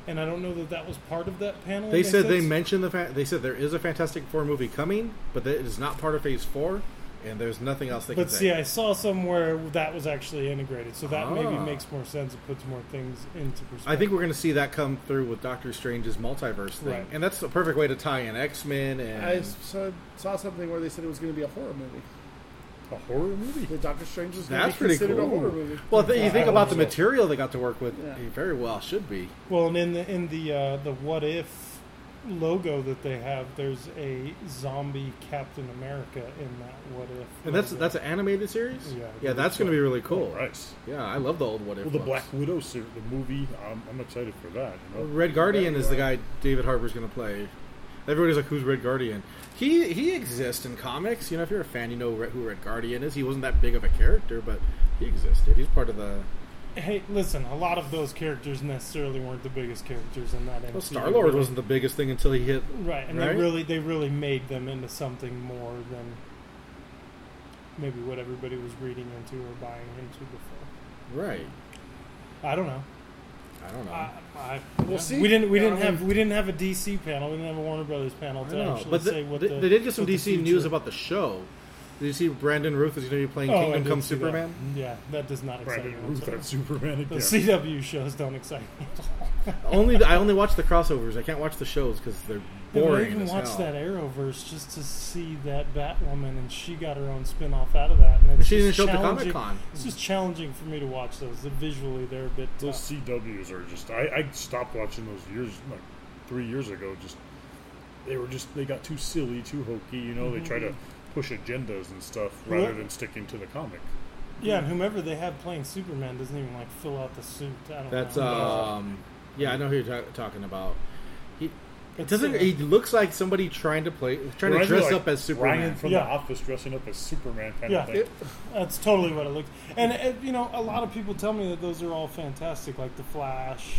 Speaker 4: and I don't know that that was part of that panel.
Speaker 1: They said they mentioned the fa- they said there is a Fantastic Four movie coming, but that it is not part of Phase Four, and there's nothing else they
Speaker 4: But
Speaker 1: can
Speaker 4: see,
Speaker 1: say.
Speaker 4: I saw somewhere that was actually integrated, so that maybe
Speaker 1: Ah.
Speaker 4: makes more sense. It puts more things into perspective.
Speaker 1: I think we're going to see that come through with Doctor Strange's multiverse thing,
Speaker 4: Right.
Speaker 1: and that's a perfect way to tie in X Men and
Speaker 3: I saw, saw something where they said it was going to be a horror movie.
Speaker 2: A horror movie?
Speaker 3: The Doctor Strange was
Speaker 1: That's
Speaker 3: be
Speaker 1: pretty
Speaker 3: considered
Speaker 1: cool.
Speaker 3: a horror movie.
Speaker 1: Well, th- you think
Speaker 2: hope
Speaker 1: about the
Speaker 2: so.
Speaker 1: material they got to work with,
Speaker 3: Yeah.
Speaker 1: it very well should be.
Speaker 4: Well, and in the in the uh, the what if logo that they have, there's a zombie Captain America in that what if.
Speaker 1: And that's
Speaker 4: logo.
Speaker 1: that's an animated series.
Speaker 4: Yeah,
Speaker 1: yeah, that's going to be really cool.
Speaker 2: Oh, nice.
Speaker 1: Yeah, I love the old What If.
Speaker 2: Well, the
Speaker 1: books.
Speaker 2: Black Widow series, the movie, I'm, I'm excited for that. You know?
Speaker 1: Red Guardian
Speaker 3: Yeah,
Speaker 1: is the guy David Harbour's going to play. Everybody's like, "Who's Red Guardian?" He he exists in comics. You know, if you're a fan, you know who Red Guardian is. He wasn't that big of a character, but he existed. He's part of the.
Speaker 4: Hey, listen, a lot of those characters necessarily weren't the biggest characters in that.
Speaker 1: Well, Star Lord
Speaker 4: movie.
Speaker 1: wasn't the biggest thing until he hit.
Speaker 4: right, and
Speaker 1: right?
Speaker 4: they really they really made them into something more than maybe what everybody was reading into or buying into before.
Speaker 1: Right.
Speaker 4: I don't know.
Speaker 1: I don't know.
Speaker 4: I, I,
Speaker 3: We'll
Speaker 4: yeah.
Speaker 3: see.
Speaker 4: We didn't. We
Speaker 3: Yeah,
Speaker 4: didn't
Speaker 3: I
Speaker 4: have.
Speaker 3: mean-
Speaker 4: We didn't have a DC panel. We didn't have a Warner Brothers panel to
Speaker 1: know,
Speaker 4: actually
Speaker 1: but
Speaker 4: say what
Speaker 1: they,
Speaker 4: the,
Speaker 1: they did get some DC news about the show. Did you see Brandon Routh is going to be playing
Speaker 4: Oh,
Speaker 1: Kingdom
Speaker 4: did
Speaker 1: Come
Speaker 4: see that.
Speaker 1: Superman?
Speaker 4: Yeah, that does not excite
Speaker 2: Brandon
Speaker 4: me.
Speaker 2: Routh
Speaker 4: whatsoever.
Speaker 2: at Superman
Speaker 4: The. CW shows don't excite me.
Speaker 1: only the, I only watch the crossovers. I can't watch the shows because they're
Speaker 4: I
Speaker 1: boring.
Speaker 4: even
Speaker 1: as
Speaker 4: watched
Speaker 1: hell.
Speaker 4: that Arrowverse just to see that Batwoman, and she got her own spin off out of that. And it's
Speaker 1: She
Speaker 4: just
Speaker 1: didn't show up to
Speaker 4: challenging-
Speaker 1: Comic-Con.
Speaker 4: It's just challenging for me to watch those. Visually, they're a bit
Speaker 2: Those
Speaker 4: tough.
Speaker 2: CWs are just. I, I stopped watching those years, like three years ago. Just they were just they got too silly, too hokey. You know, they try to mm-hmm. Push agendas and stuff rather
Speaker 4: Well-
Speaker 2: than sticking to the comic.
Speaker 4: Yeah, and whomever they have playing Superman doesn't even like fill out the suit. I don't
Speaker 1: That's
Speaker 4: know.
Speaker 1: um, yeah, I know who you're ta- talking about. He it doesn't. He looks like somebody trying to play, trying to
Speaker 2: Reminds me
Speaker 1: dress
Speaker 2: like
Speaker 1: up as Superman.
Speaker 2: Ryan from
Speaker 4: Yeah.
Speaker 2: The Office dressing up as Superman kind
Speaker 4: Yeah.
Speaker 2: of thing.
Speaker 3: It-
Speaker 4: That's totally what it looks. And uh, you know, a lot of people tell me that those are all fantastic, like the Flash.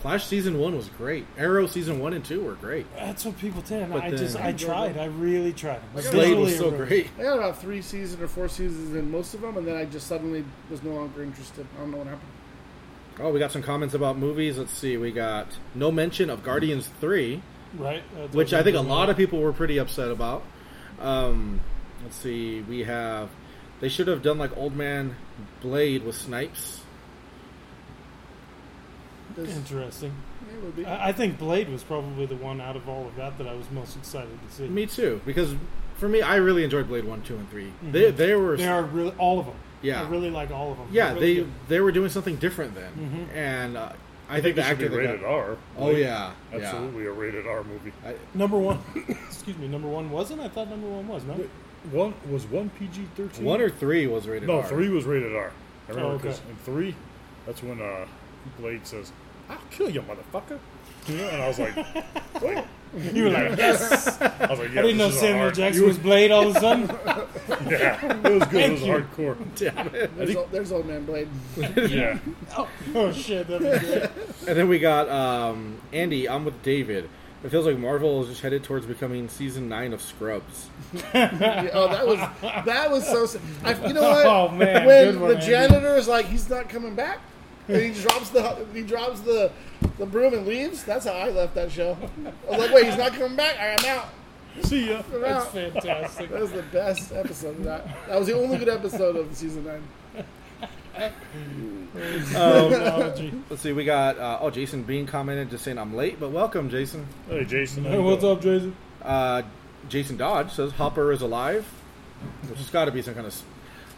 Speaker 1: Flash season one was great. Arrow season one and two were great.
Speaker 4: That's what people tell me.
Speaker 1: But
Speaker 4: I just,
Speaker 1: then-
Speaker 4: I tried. I really tried.
Speaker 3: Like,
Speaker 1: Slade
Speaker 4: Visually,
Speaker 1: was so great.
Speaker 3: I got about three seasons or four seasons in most of them, and then I just suddenly was no longer interested. I don't know what happened.
Speaker 1: Oh, we got some comments about movies. Let's see. We got no mention of Guardians three,
Speaker 4: Right. That
Speaker 1: which I
Speaker 4: doesn't
Speaker 1: think a
Speaker 4: bring
Speaker 1: lot of people were pretty upset about. Um, let's see. We have. They should have done like Old Man Blade with Snipes.
Speaker 3: Does-
Speaker 4: Interesting.
Speaker 3: it would be.
Speaker 4: I, I think Blade was probably the one out of all of that that I was most excited to see.
Speaker 1: Me too, because for me, I really enjoyed Blade one, two, and 3 They they were
Speaker 4: They are really all of them.
Speaker 1: Yeah.
Speaker 4: I really like all of them.
Speaker 1: yeah
Speaker 4: They're really
Speaker 1: they
Speaker 4: good.
Speaker 1: they were doing something different then,
Speaker 4: Mhm.
Speaker 1: and uh, I,
Speaker 2: I
Speaker 1: think the
Speaker 2: it should
Speaker 1: actor
Speaker 2: be rated
Speaker 1: got,
Speaker 2: R.
Speaker 1: oh
Speaker 2: Like,
Speaker 1: yeah,
Speaker 2: absolutely a rated R movie.
Speaker 1: I,
Speaker 4: number one. excuse me. Number one wasn't. I thought number one was no.
Speaker 2: Wait, One was one PG thirteen.
Speaker 1: one or three was rated
Speaker 2: no,
Speaker 1: R.
Speaker 2: three was rated R. I remember
Speaker 4: Oh, okay.
Speaker 2: 'cause in three, that's when uh, Blade says, "I'll kill you, motherfucker." You know, and I was like, like
Speaker 4: You were like, yes.
Speaker 2: I was like, yeah,
Speaker 4: I didn't know
Speaker 2: this is a
Speaker 4: Samuel
Speaker 2: hard-
Speaker 4: Jackson was Blade all of a sudden.
Speaker 2: Yeah, it was good.
Speaker 4: Thank
Speaker 2: it was
Speaker 4: you.
Speaker 2: hardcore.
Speaker 1: Damn it.
Speaker 3: there's, old, there's old man Blade.
Speaker 2: Yeah,
Speaker 4: oh shit, that'd be.
Speaker 1: And then we got um, Andy. I'm with David. It feels like Marvel is just headed towards becoming season nine of Scrubs.
Speaker 3: Yeah, oh, that was that was so. I, you know what?
Speaker 4: Oh, man,
Speaker 3: when
Speaker 4: good one,
Speaker 3: the
Speaker 4: Andy.
Speaker 3: janitor is like, he's not coming back, and he drops the he drops the the broom and leaves. That's how I left that show. I was like, wait, he's not coming back. I'm out.
Speaker 2: see ya.
Speaker 3: I'm
Speaker 4: That's
Speaker 3: out.
Speaker 4: fantastic.
Speaker 3: That was the best episode of that. That was the only good episode of season nine.
Speaker 4: Technology.
Speaker 1: Let's see. We got uh, oh Jason Bean commented just saying I'm late, but welcome Jason.
Speaker 2: Hey, Jason. how
Speaker 4: Hey,
Speaker 2: you
Speaker 4: what's
Speaker 2: doing?
Speaker 4: up, Jason?
Speaker 1: Uh, Jason Dodge says Hopper is alive, which has got to be some kind of.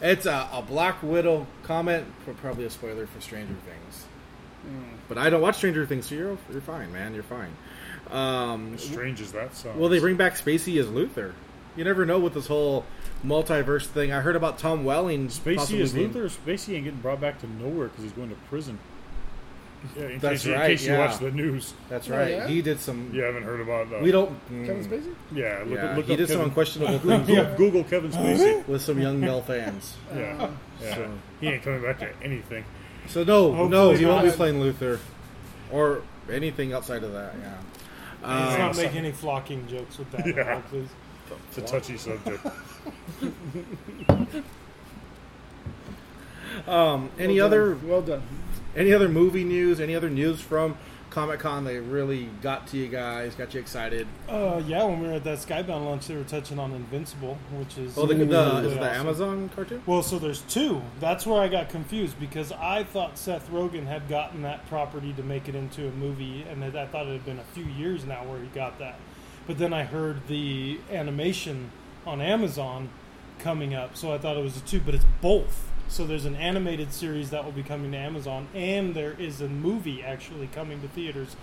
Speaker 1: S- It's a, a Black Widow comment, but probably a spoiler for Stranger Things. But I don't watch Stranger Things, so you're you're fine, man. You're fine. Um,
Speaker 2: As strange as that sounds.
Speaker 1: Well, they bring back Spacey as Luthor? You never know with this whole multiverse thing. I heard about Tom Welling.
Speaker 2: Spacey
Speaker 1: possibly
Speaker 2: as
Speaker 1: being-
Speaker 2: Luthor? Spacey ain't getting brought back to nowhere because he's going to prison. Yeah, in
Speaker 1: That's
Speaker 2: case,
Speaker 1: right,
Speaker 2: In case you
Speaker 1: yeah.
Speaker 2: watch the news,
Speaker 1: That's
Speaker 3: Oh,
Speaker 1: right.
Speaker 3: yeah?
Speaker 1: He did some.
Speaker 2: you haven't heard about. Uh,
Speaker 1: We don't.
Speaker 3: Kevin
Speaker 1: mm,
Speaker 3: Spacey?
Speaker 2: Yeah, look,
Speaker 1: Yeah,
Speaker 2: look
Speaker 1: he
Speaker 2: up
Speaker 1: did some
Speaker 2: Kevin,
Speaker 1: unquestionable
Speaker 2: Google,
Speaker 1: things
Speaker 2: Google Kevin Spacey.
Speaker 1: with some young male fans.
Speaker 2: Yeah, yeah.
Speaker 1: So-
Speaker 2: He ain't coming back to anything.
Speaker 1: So no, no,
Speaker 4: Hopefully
Speaker 1: he won't be
Speaker 4: not.
Speaker 1: playing Luthor, or anything outside of that. Yeah.
Speaker 4: Let's
Speaker 1: Um,
Speaker 4: not make any flocking jokes with that,
Speaker 2: Yeah.
Speaker 4: now, please.
Speaker 2: It's a touchy subject.
Speaker 1: um, any
Speaker 3: Well
Speaker 1: other
Speaker 3: done. Well done.
Speaker 1: Any other movie news? Any other news from Comic Con They really got to you guys? Got you excited?
Speaker 4: Uh, yeah, when we were at that Skybound lunch, they were touching on Invincible, which is
Speaker 1: Oh, the, the
Speaker 4: really
Speaker 1: is it the. Amazon cartoon?
Speaker 4: Well, so there's two. That's where I got confused because I thought Seth Rogen had gotten that property to make it into a movie, and I thought it had been a few years now where he got that. But then I heard the animation on Amazon coming up, so I thought it was a two, but it's both. So there's an animated series that will be coming to Amazon, and there is a movie actually coming to theaters,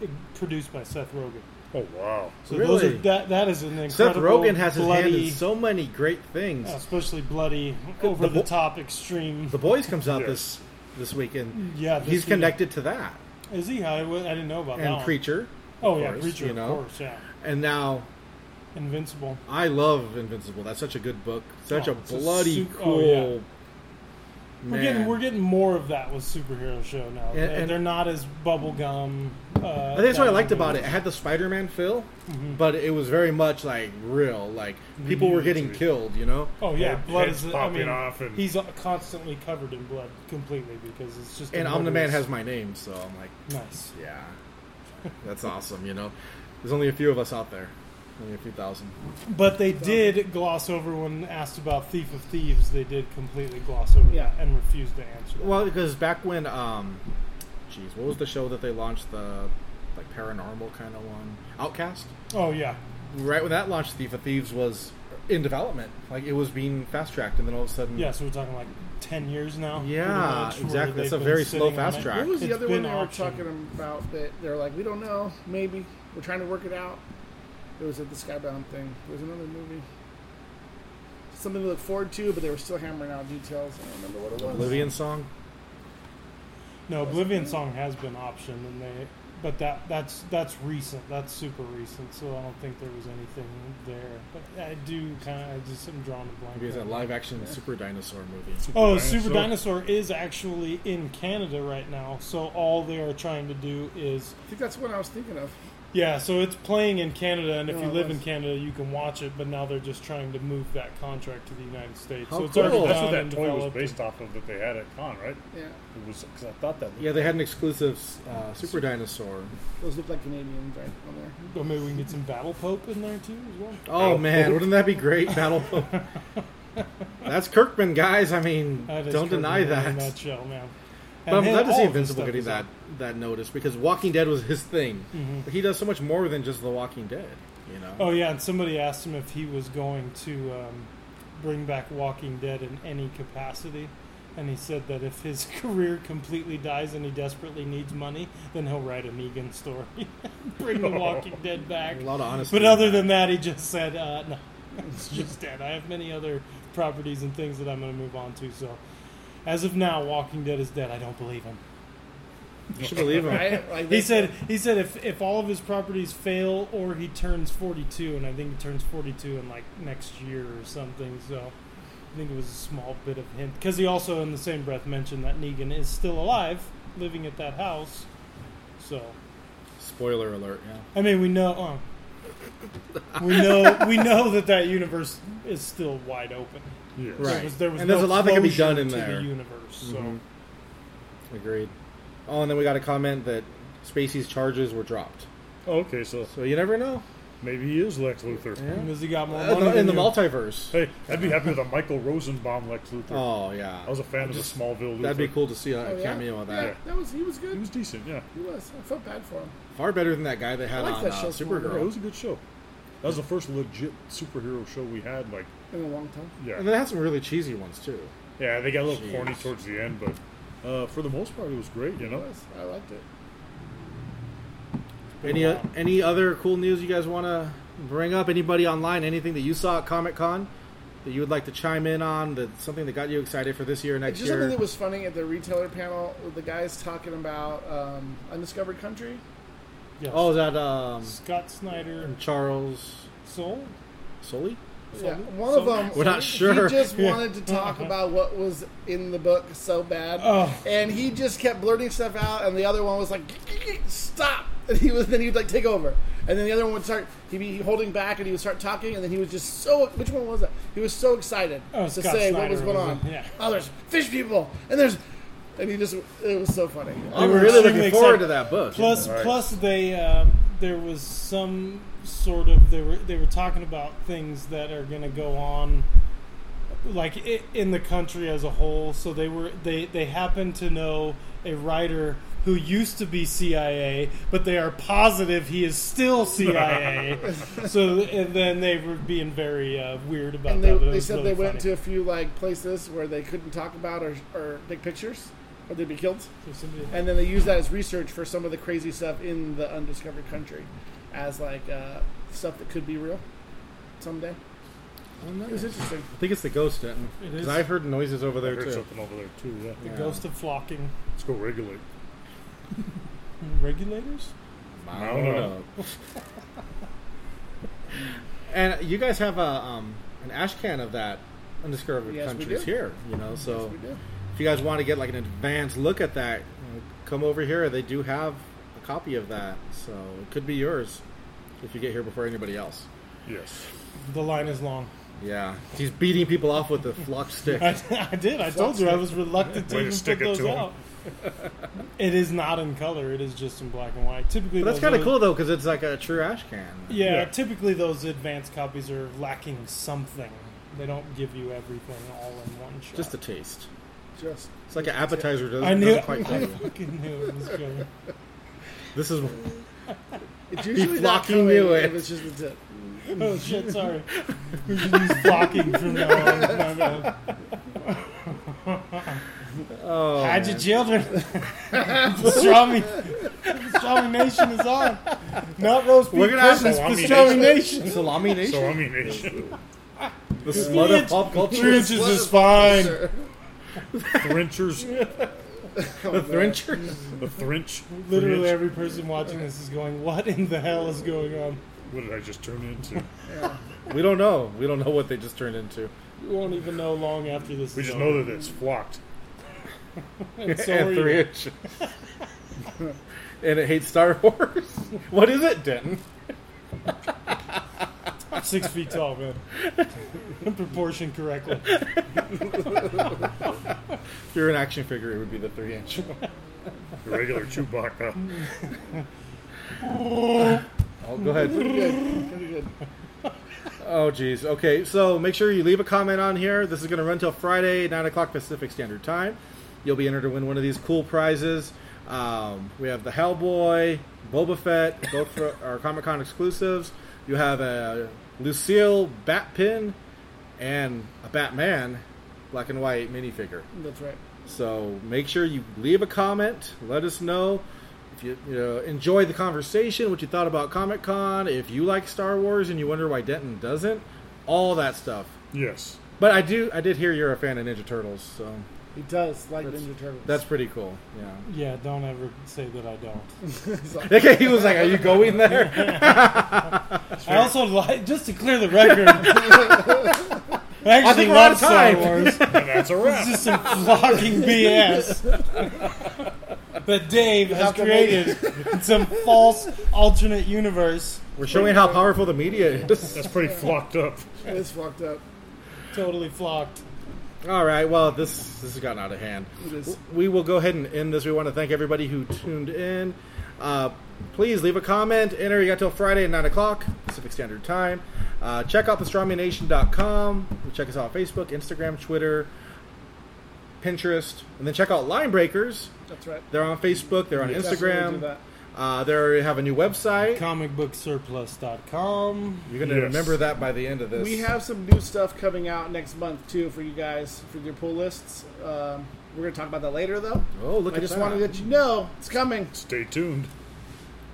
Speaker 4: eh, produced by Seth Rogen.
Speaker 2: Oh wow!
Speaker 4: So those are,
Speaker 1: Really?
Speaker 4: that that is an incredible.
Speaker 1: Seth Rogen has his hand in so many great things.
Speaker 4: especially bloody,
Speaker 1: The
Speaker 4: over the
Speaker 1: bo-
Speaker 4: top, extreme.
Speaker 1: The Boys comes out
Speaker 2: Yeah.
Speaker 1: this this weekend.
Speaker 4: yeah, this
Speaker 1: He's
Speaker 4: weekend.
Speaker 1: connected to that
Speaker 4: Is he? I, w- I didn't know about that.
Speaker 1: and. Preacher.
Speaker 4: Oh yeah,
Speaker 1: course,
Speaker 4: Preacher,
Speaker 1: you know?
Speaker 4: of course, yeah.
Speaker 1: And now
Speaker 4: Invincible.
Speaker 1: I love Invincible. That's such a good book. Such
Speaker 4: Oh,
Speaker 1: a
Speaker 4: it's a
Speaker 1: bloody
Speaker 4: sup- oh,
Speaker 1: cool.
Speaker 4: Yeah. We're getting we're getting more of that with superhero show now.
Speaker 1: And-
Speaker 4: they're,
Speaker 1: and-
Speaker 4: they're not as bubblegum. Uh,
Speaker 1: I think that's what I liked about it.
Speaker 4: movies.
Speaker 1: It had the Spider-Man feel,
Speaker 4: Mhm.
Speaker 1: but it was very much like real. Like people were getting killed. You know.
Speaker 4: Oh yeah,
Speaker 2: Head-
Speaker 4: blood
Speaker 2: heads
Speaker 4: is. I
Speaker 2: popping
Speaker 4: mean,
Speaker 2: off and-
Speaker 4: he's uh, constantly covered in blood completely because it's just.
Speaker 1: And
Speaker 4: a
Speaker 1: Omni Man has my name, so I'm like,
Speaker 4: nice.
Speaker 1: yeah, that's awesome. You know, there's only a few of us out there, only a few thousand.
Speaker 4: But they did gloss over when asked about Thief of Thieves. They did completely gloss over
Speaker 3: Yeah.
Speaker 4: that and refused to answer. That.
Speaker 1: Well, because back when, um, geez, what was the show that they launched the like paranormal kind of one? Outcast.
Speaker 4: oh yeah,
Speaker 1: Right when that launched, Thief of Thieves was in development. Like it was being fast tracked, and then all of a sudden,
Speaker 4: yeah. So we're talking like ten years now.
Speaker 1: Yeah,
Speaker 4: pretty much, where
Speaker 1: exactly.
Speaker 4: they've
Speaker 1: It's a very slow fast track.
Speaker 3: What was the
Speaker 4: It's
Speaker 3: other one they were talking about that they're like, we don't know, maybe. We're trying to work it out. It was at the Skybound thing. There was another movie. Something to look forward to, but they were still hammering out details. I don't remember what it was.
Speaker 1: Oblivion song.
Speaker 4: No, Oblivion Song has been optioned, and they, but that that's that's recent. That's super recent. So I don't think there was anything there. But I do kind of, I just am drawing a blank.
Speaker 1: Maybe it's a
Speaker 4: right
Speaker 1: live action super dinosaur movie.
Speaker 4: Oh,
Speaker 2: Dinosaur.
Speaker 4: Super Dinosaur is actually in Canada right now. So all they are trying to do is
Speaker 3: I think that's what I was thinking of.
Speaker 4: Yeah. So it's playing in Canada, and if
Speaker 3: Oh,
Speaker 4: you live
Speaker 3: was.
Speaker 4: in Canada, you can watch it. But now they're just trying to move that contract to the United States.
Speaker 1: How
Speaker 4: so it's
Speaker 1: cool.
Speaker 4: already
Speaker 2: That's
Speaker 4: done
Speaker 2: what that
Speaker 4: and
Speaker 2: toy was
Speaker 4: developed
Speaker 2: based off of that they had at con, right?
Speaker 3: Yeah,
Speaker 2: It was because I thought that.
Speaker 1: Yeah, they had an exclusive uh, super dinosaur.
Speaker 3: those look like Canadians right on there.
Speaker 4: and- Or maybe we can get some Battle Pope in there too as well.
Speaker 1: Oh
Speaker 2: Oh.
Speaker 1: man, wouldn't that be great? Battle. Pope? That's Kirkman, guys. I mean, don't
Speaker 4: Kirkman
Speaker 1: deny
Speaker 4: in a
Speaker 1: that.
Speaker 4: nutshell, man.
Speaker 1: But I'm glad to see Invincible getting that that notice because Walking Dead was his thing.
Speaker 4: Mhm.
Speaker 1: But he does so much more than just The Walking Dead. You know.
Speaker 4: Oh yeah, and somebody asked him if he was going to um, bring back Walking Dead in any capacity, and he said that if his career completely dies and he desperately needs money, then he'll write a Negan story, bring The Walking Dead back.
Speaker 1: A lot of honesty.
Speaker 4: But other than that, he just said, uh, "No, it's just dead. I have many other properties and things that I'm going to move on to." So, as of now, Walking Dead is dead. I don't believe him.
Speaker 1: you should believe him.
Speaker 3: Right? Like
Speaker 4: He said he said if, if all of his properties fail or he turns 42 and I think he turns 42 in like next year or something so I think it was a small bit of hint because he also in the same breath mentioned that Negan is still alive living at that house so
Speaker 1: Spoiler alert. Yeah.
Speaker 4: I mean we know uh, we know we know that that universe is still wide open
Speaker 2: Yes.
Speaker 1: Right.
Speaker 4: there was, there was
Speaker 1: And there's
Speaker 4: no
Speaker 1: a lot that can be done in there.
Speaker 4: the universe so
Speaker 1: Mhm. Agreed. Oh, and then we got a comment that Spacey's charges were dropped.
Speaker 2: Oh, okay, so
Speaker 1: So you never know.
Speaker 2: maybe he is Lex Luthor.
Speaker 1: Yeah.
Speaker 4: because he got more
Speaker 1: Uh,
Speaker 4: money
Speaker 1: in the, in the
Speaker 4: you.
Speaker 1: multiverse.
Speaker 2: Hey, I'd be happy with a Michael Rosenbaum Lex Luthor.
Speaker 1: Oh yeah.
Speaker 2: I was a fan of the Smallville Luthor.
Speaker 1: That'd be cool to see a,
Speaker 3: Oh, yeah?
Speaker 1: cameo of that.
Speaker 3: Yeah, that was he was good.
Speaker 2: He was decent, yeah.
Speaker 3: He was. I felt bad for him.
Speaker 1: Far better than that guy they had
Speaker 3: I like
Speaker 1: on
Speaker 3: that
Speaker 1: uh,
Speaker 3: show,
Speaker 2: Yeah, it was a good show. That was the first legit superhero show we had. Like,
Speaker 3: In a long time.
Speaker 2: yeah,
Speaker 1: And they had some really cheesy ones too.
Speaker 2: yeah, they got a little
Speaker 1: Jeez.
Speaker 2: corny towards the end, but uh, for the most part, it was great. You know,
Speaker 3: was. I liked it.
Speaker 1: Any uh, any other cool news you guys want to bring up? Anybody online? Anything that you saw at Comic Con that you would like to chime in on? That something that got you excited for this year, or next
Speaker 3: Just
Speaker 1: year?
Speaker 3: something that was funny at the retailer panel. The guys talking about um, undiscovered country.
Speaker 4: Yes.
Speaker 1: oh, that um,
Speaker 4: Scott Snyder and
Speaker 1: Charles
Speaker 4: Soule.
Speaker 1: Soley?
Speaker 3: Yeah,
Speaker 4: Solely?
Speaker 3: one of them.
Speaker 1: We're not sure.
Speaker 3: He just
Speaker 4: Yeah.
Speaker 3: wanted to talk about what was in the book so bad,
Speaker 4: Oh.
Speaker 3: and he just kept blurting stuff out. And the other one was like, "Stop!" And he was then he'd like take over, and then the other one would start. He'd be holding back, and he would start talking, and then he was just so. Which one was that? He was so excited
Speaker 4: Oh,
Speaker 3: to
Speaker 4: Scott
Speaker 3: say
Speaker 4: Snyder
Speaker 3: what was going on.
Speaker 4: yeah.
Speaker 3: Oh, there's fish people, and there's, and he just. It was so funny.
Speaker 1: I'm
Speaker 4: were
Speaker 1: really
Speaker 4: extremely
Speaker 1: looking forward
Speaker 4: excited.
Speaker 1: to that book.
Speaker 4: Plus,
Speaker 2: Right.
Speaker 4: plus they um, there was some sort of they were they were talking about things that are going to go on, like in the country as a whole. So they were they they happen to know a writer who used to be CIA, but they are positive he is still CIA. so and then they were being very uh, weird about
Speaker 3: and they,
Speaker 4: that. but
Speaker 3: they said
Speaker 4: really
Speaker 3: they went to a few like places where they couldn't talk about or, or take pictures, or they'd be killed.
Speaker 4: So
Speaker 3: and then they use that as research for some of the crazy stuff in the undiscovered country, as like uh, stuff that could be real someday. It was interesting.
Speaker 1: I think it's the ghost, Denton.
Speaker 4: It
Speaker 1: Because
Speaker 4: is.
Speaker 1: I heard noises over there
Speaker 2: I
Speaker 1: there
Speaker 2: heard
Speaker 1: too.
Speaker 2: something over there too. Yeah.
Speaker 4: the
Speaker 1: Yeah.
Speaker 4: ghost of flocking
Speaker 2: Let's go regulate.
Speaker 4: regulators.
Speaker 1: I
Speaker 2: No,
Speaker 1: don't
Speaker 2: no.
Speaker 1: know. and you guys have a um, an ash can of that undiscovered
Speaker 3: Yes,
Speaker 1: countries here. You know, so
Speaker 3: Yes, we do.
Speaker 1: If you guys want to get like an advanced look at that, you know, come over here. They do have a copy of that, so it could be yours if you get here before anybody else.
Speaker 2: Yes.
Speaker 4: The line is long.
Speaker 1: Yeah, he's beating people off with the flock stick.
Speaker 4: I, I did. I told you I was reluctant to
Speaker 2: Way to stick
Speaker 4: put
Speaker 2: it
Speaker 4: those
Speaker 2: to 'em.
Speaker 4: out. it is not in color. It is just in black and white. Typically,
Speaker 1: But that's kind of cool though, because it's like a true ash can.
Speaker 4: Yeah,
Speaker 2: Yeah.
Speaker 4: typically those advanced copies are lacking something. They don't give you everything all in one shot.
Speaker 1: Just a taste.
Speaker 3: Just
Speaker 1: It's like an appetizer. Doesn't,
Speaker 4: I knew.
Speaker 1: doesn't quite
Speaker 4: I fucking knew it was coming.
Speaker 1: This is
Speaker 3: it's usually not
Speaker 1: flocking
Speaker 3: coming
Speaker 1: knew
Speaker 3: if
Speaker 1: it.
Speaker 3: it's just a tip.
Speaker 4: Oh shit! Sorry. We should use flocking from now on. My bad.
Speaker 1: oh,
Speaker 4: Hide
Speaker 1: man.
Speaker 4: your children. pastrami. Pastrami Nation is on. Not roast beef
Speaker 1: We're gonna have
Speaker 4: Christmas.
Speaker 2: salami
Speaker 4: Pastrami
Speaker 2: nation.
Speaker 4: Nation.
Speaker 1: salami nation.
Speaker 2: So I mean, nation.
Speaker 1: the smut of pop
Speaker 4: Three
Speaker 1: culture.
Speaker 4: inches is fine.
Speaker 2: Threnchers.
Speaker 1: Oh, the Threnchers.
Speaker 2: The Thrench.
Speaker 4: Literally every person watching this is going, "What in the hell is going on?"
Speaker 2: What did I just turn into?
Speaker 3: Yeah.
Speaker 1: We don't know. We don't know what they just turned into.
Speaker 4: We won't even know long after this.
Speaker 2: We
Speaker 4: is
Speaker 2: just
Speaker 4: over.
Speaker 2: know that it's flocked.
Speaker 4: And so
Speaker 1: and
Speaker 4: are
Speaker 1: three
Speaker 4: you.
Speaker 1: inches. and it hates Star Wars. what is it, Denton?
Speaker 4: Six feet tall, man. Proportion correctly.
Speaker 1: If you're an action figure, it would be the three inch.
Speaker 2: The regular Chewbacca.
Speaker 1: oh, go ahead.
Speaker 3: Pretty good. Pretty good.
Speaker 1: Oh, geez. Okay, so make sure you leave a comment on here. This is going to run till Friday, 9 o'clock Pacific Standard Time. You'll be entered to win one of these cool prizes. Um, we have the Hellboy, Boba Fett, both for our Comic Con exclusives. You have a Lucille Batpin, and a Batman black and white minifigure.
Speaker 3: That's right.
Speaker 1: So make sure you leave a comment. Let us know if you, you know, enjoyed the conversation, what you thought about Comic Con, if you like Star Wars and you wonder why Denton doesn't, all that stuff.
Speaker 2: Yes.
Speaker 1: But I do, I did hear you're a fan of Ninja Turtles, so
Speaker 3: He does like
Speaker 1: That's-
Speaker 3: Ninja Turtles.
Speaker 1: that's pretty cool. Yeah.
Speaker 4: Yeah, don't ever say that I don't.
Speaker 1: Okay, he was like, "Are you going there?"
Speaker 4: I also like, just to clear the record, I actually
Speaker 1: think
Speaker 4: love
Speaker 1: of
Speaker 4: Star
Speaker 1: time.
Speaker 4: Wars.
Speaker 2: And that's a
Speaker 4: It's
Speaker 2: wrap.
Speaker 4: just some flocking BS that Dave has
Speaker 3: have to make-
Speaker 4: created some false alternate universe.
Speaker 1: We're showing how powerful the media is.
Speaker 2: That's pretty flocked up.
Speaker 3: it's fucked up.
Speaker 4: Totally flocked.
Speaker 1: All right, well, this this has gotten out of hand. We will go ahead and end this. We want to thank everybody who tuned in. Uh, please leave a comment. Enter. You got till Friday at 9 o'clock Pacific Standard Time. Uh, check out thestrongmannation.com. Check us out on Facebook, Instagram, Twitter, Pinterest. And then check out Line Breakers.
Speaker 3: That's right.
Speaker 1: They're on Facebook. They're on Instagram.
Speaker 3: That.
Speaker 1: Uh, they have a new website.
Speaker 4: Comicbooksurplus.com.
Speaker 1: You're going to
Speaker 2: Yes.
Speaker 1: remember that by the end of this.
Speaker 3: We have some new stuff coming out next month too for you guys for your pull lists. Um, we're gonna talk about that later though.
Speaker 1: Oh, look
Speaker 3: I
Speaker 1: at
Speaker 3: just
Speaker 1: that.
Speaker 3: wanted to let you know it's coming.
Speaker 2: Stay tuned.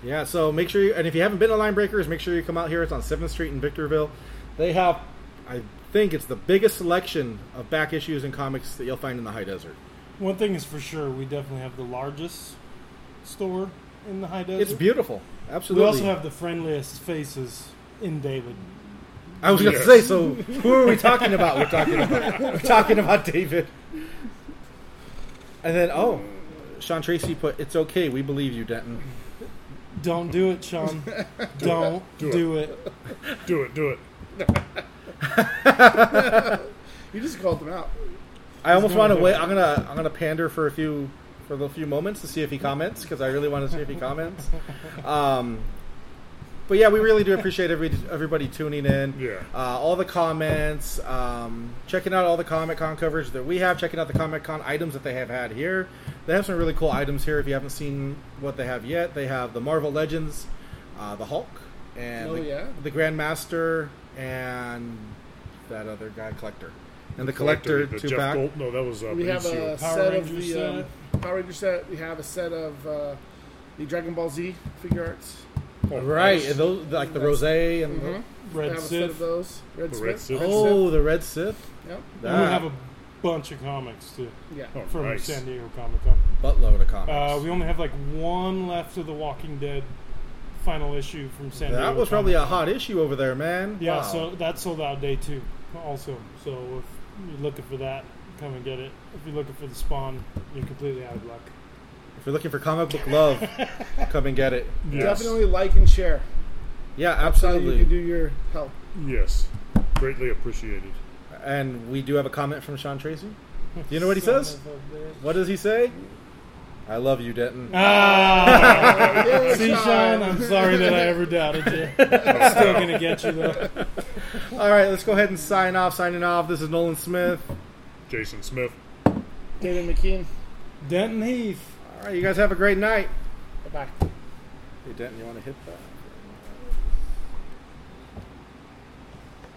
Speaker 1: Yeah, so make sure you, and if you haven't been to Line Breakers, make sure you come out here. It's on 7th Street in Victorville. They have, I think it's the biggest selection of back issues and comics that you'll find in the high desert.
Speaker 4: One thing is for sure, we definitely have the largest store in the high desert.
Speaker 1: It's beautiful. Absolutely.
Speaker 4: We also have the friendliest faces in David.
Speaker 1: I was going to say, so who are we talking about? We're talking about we're talking about David. And then oh, Sean Tracy put it's okay. We believe you, Denton.
Speaker 4: Don't do it, Sean. Don't
Speaker 2: Do it.
Speaker 4: do it.
Speaker 2: Do it, do it.
Speaker 3: You just called them out.
Speaker 1: I almost want to wait. I'm gonna I'm gonna pander for a few for the few moments to see if he comments because I really want to see if he comments. Um, but yeah, we really do appreciate every, everybody tuning in.
Speaker 2: Yeah.
Speaker 1: Uh, all the comments, um, checking out all the Comic Con coverage that we have, checking out the Comic Con items that they have had here. They have some really cool items here. If you haven't seen what they have yet, they have the Marvel Legends, uh, the Hulk, and
Speaker 3: Oh,
Speaker 1: the,
Speaker 3: yeah?
Speaker 1: the Grandmaster, and that other guy, Collector, and the Collector
Speaker 2: the
Speaker 1: two
Speaker 2: Jeff
Speaker 1: pack.
Speaker 2: Gold, no, that was uh,
Speaker 3: We have a
Speaker 4: Power
Speaker 3: set
Speaker 4: Ranger
Speaker 3: of the
Speaker 4: set.
Speaker 3: Um, Power Ranger set. We have a set of uh, the Dragon Ball Z figure arts.
Speaker 2: Oh,
Speaker 1: Right, and those like the
Speaker 3: That's-
Speaker 1: rose and
Speaker 3: Mhm. we
Speaker 4: Red
Speaker 3: have a set of
Speaker 4: Sith.
Speaker 3: those. Red
Speaker 2: The
Speaker 3: Sith.
Speaker 2: Red Sith.
Speaker 1: oh, the Red Sith.
Speaker 3: Yep.
Speaker 4: And we have a bunch of comics too
Speaker 3: Yeah.
Speaker 2: Oh,
Speaker 4: from
Speaker 2: nice.
Speaker 4: San Diego Comic Con.
Speaker 1: buttload of comics.
Speaker 4: Uh, we only have like one left of the Walking Dead final issue from San Diego.
Speaker 1: that was probably a
Speaker 4: Comic-Con.
Speaker 1: hot issue over there, man.
Speaker 4: Yeah,
Speaker 1: Wow.
Speaker 4: so that sold out day two also. So if you're looking for that, come and get it. If you're looking for the Spawn, you're completely out of luck.
Speaker 1: if you're looking for comic book love, come and get it.
Speaker 2: Yes.
Speaker 3: Definitely like and share.
Speaker 1: Yeah,
Speaker 3: absolutely. you can do your help.
Speaker 2: Yes. Greatly appreciated.
Speaker 1: And we do have a comment from Sean Tracy. Do you know what he
Speaker 4: Son
Speaker 1: says?
Speaker 4: of a bitch.
Speaker 1: What does he say? I love you, Denton.
Speaker 4: Ah! See, Sean, I'm sorry that I ever doubted you. I'm still gonna get you though.
Speaker 1: All right, let's go ahead and sign off. Signing off. This is Nolan Smith.
Speaker 2: Jason Smith.
Speaker 3: David McKean.
Speaker 4: Denton Heath.
Speaker 1: All right, you guys have a great night.
Speaker 3: Bye bye.
Speaker 1: Hey, Denton, you want to hit that?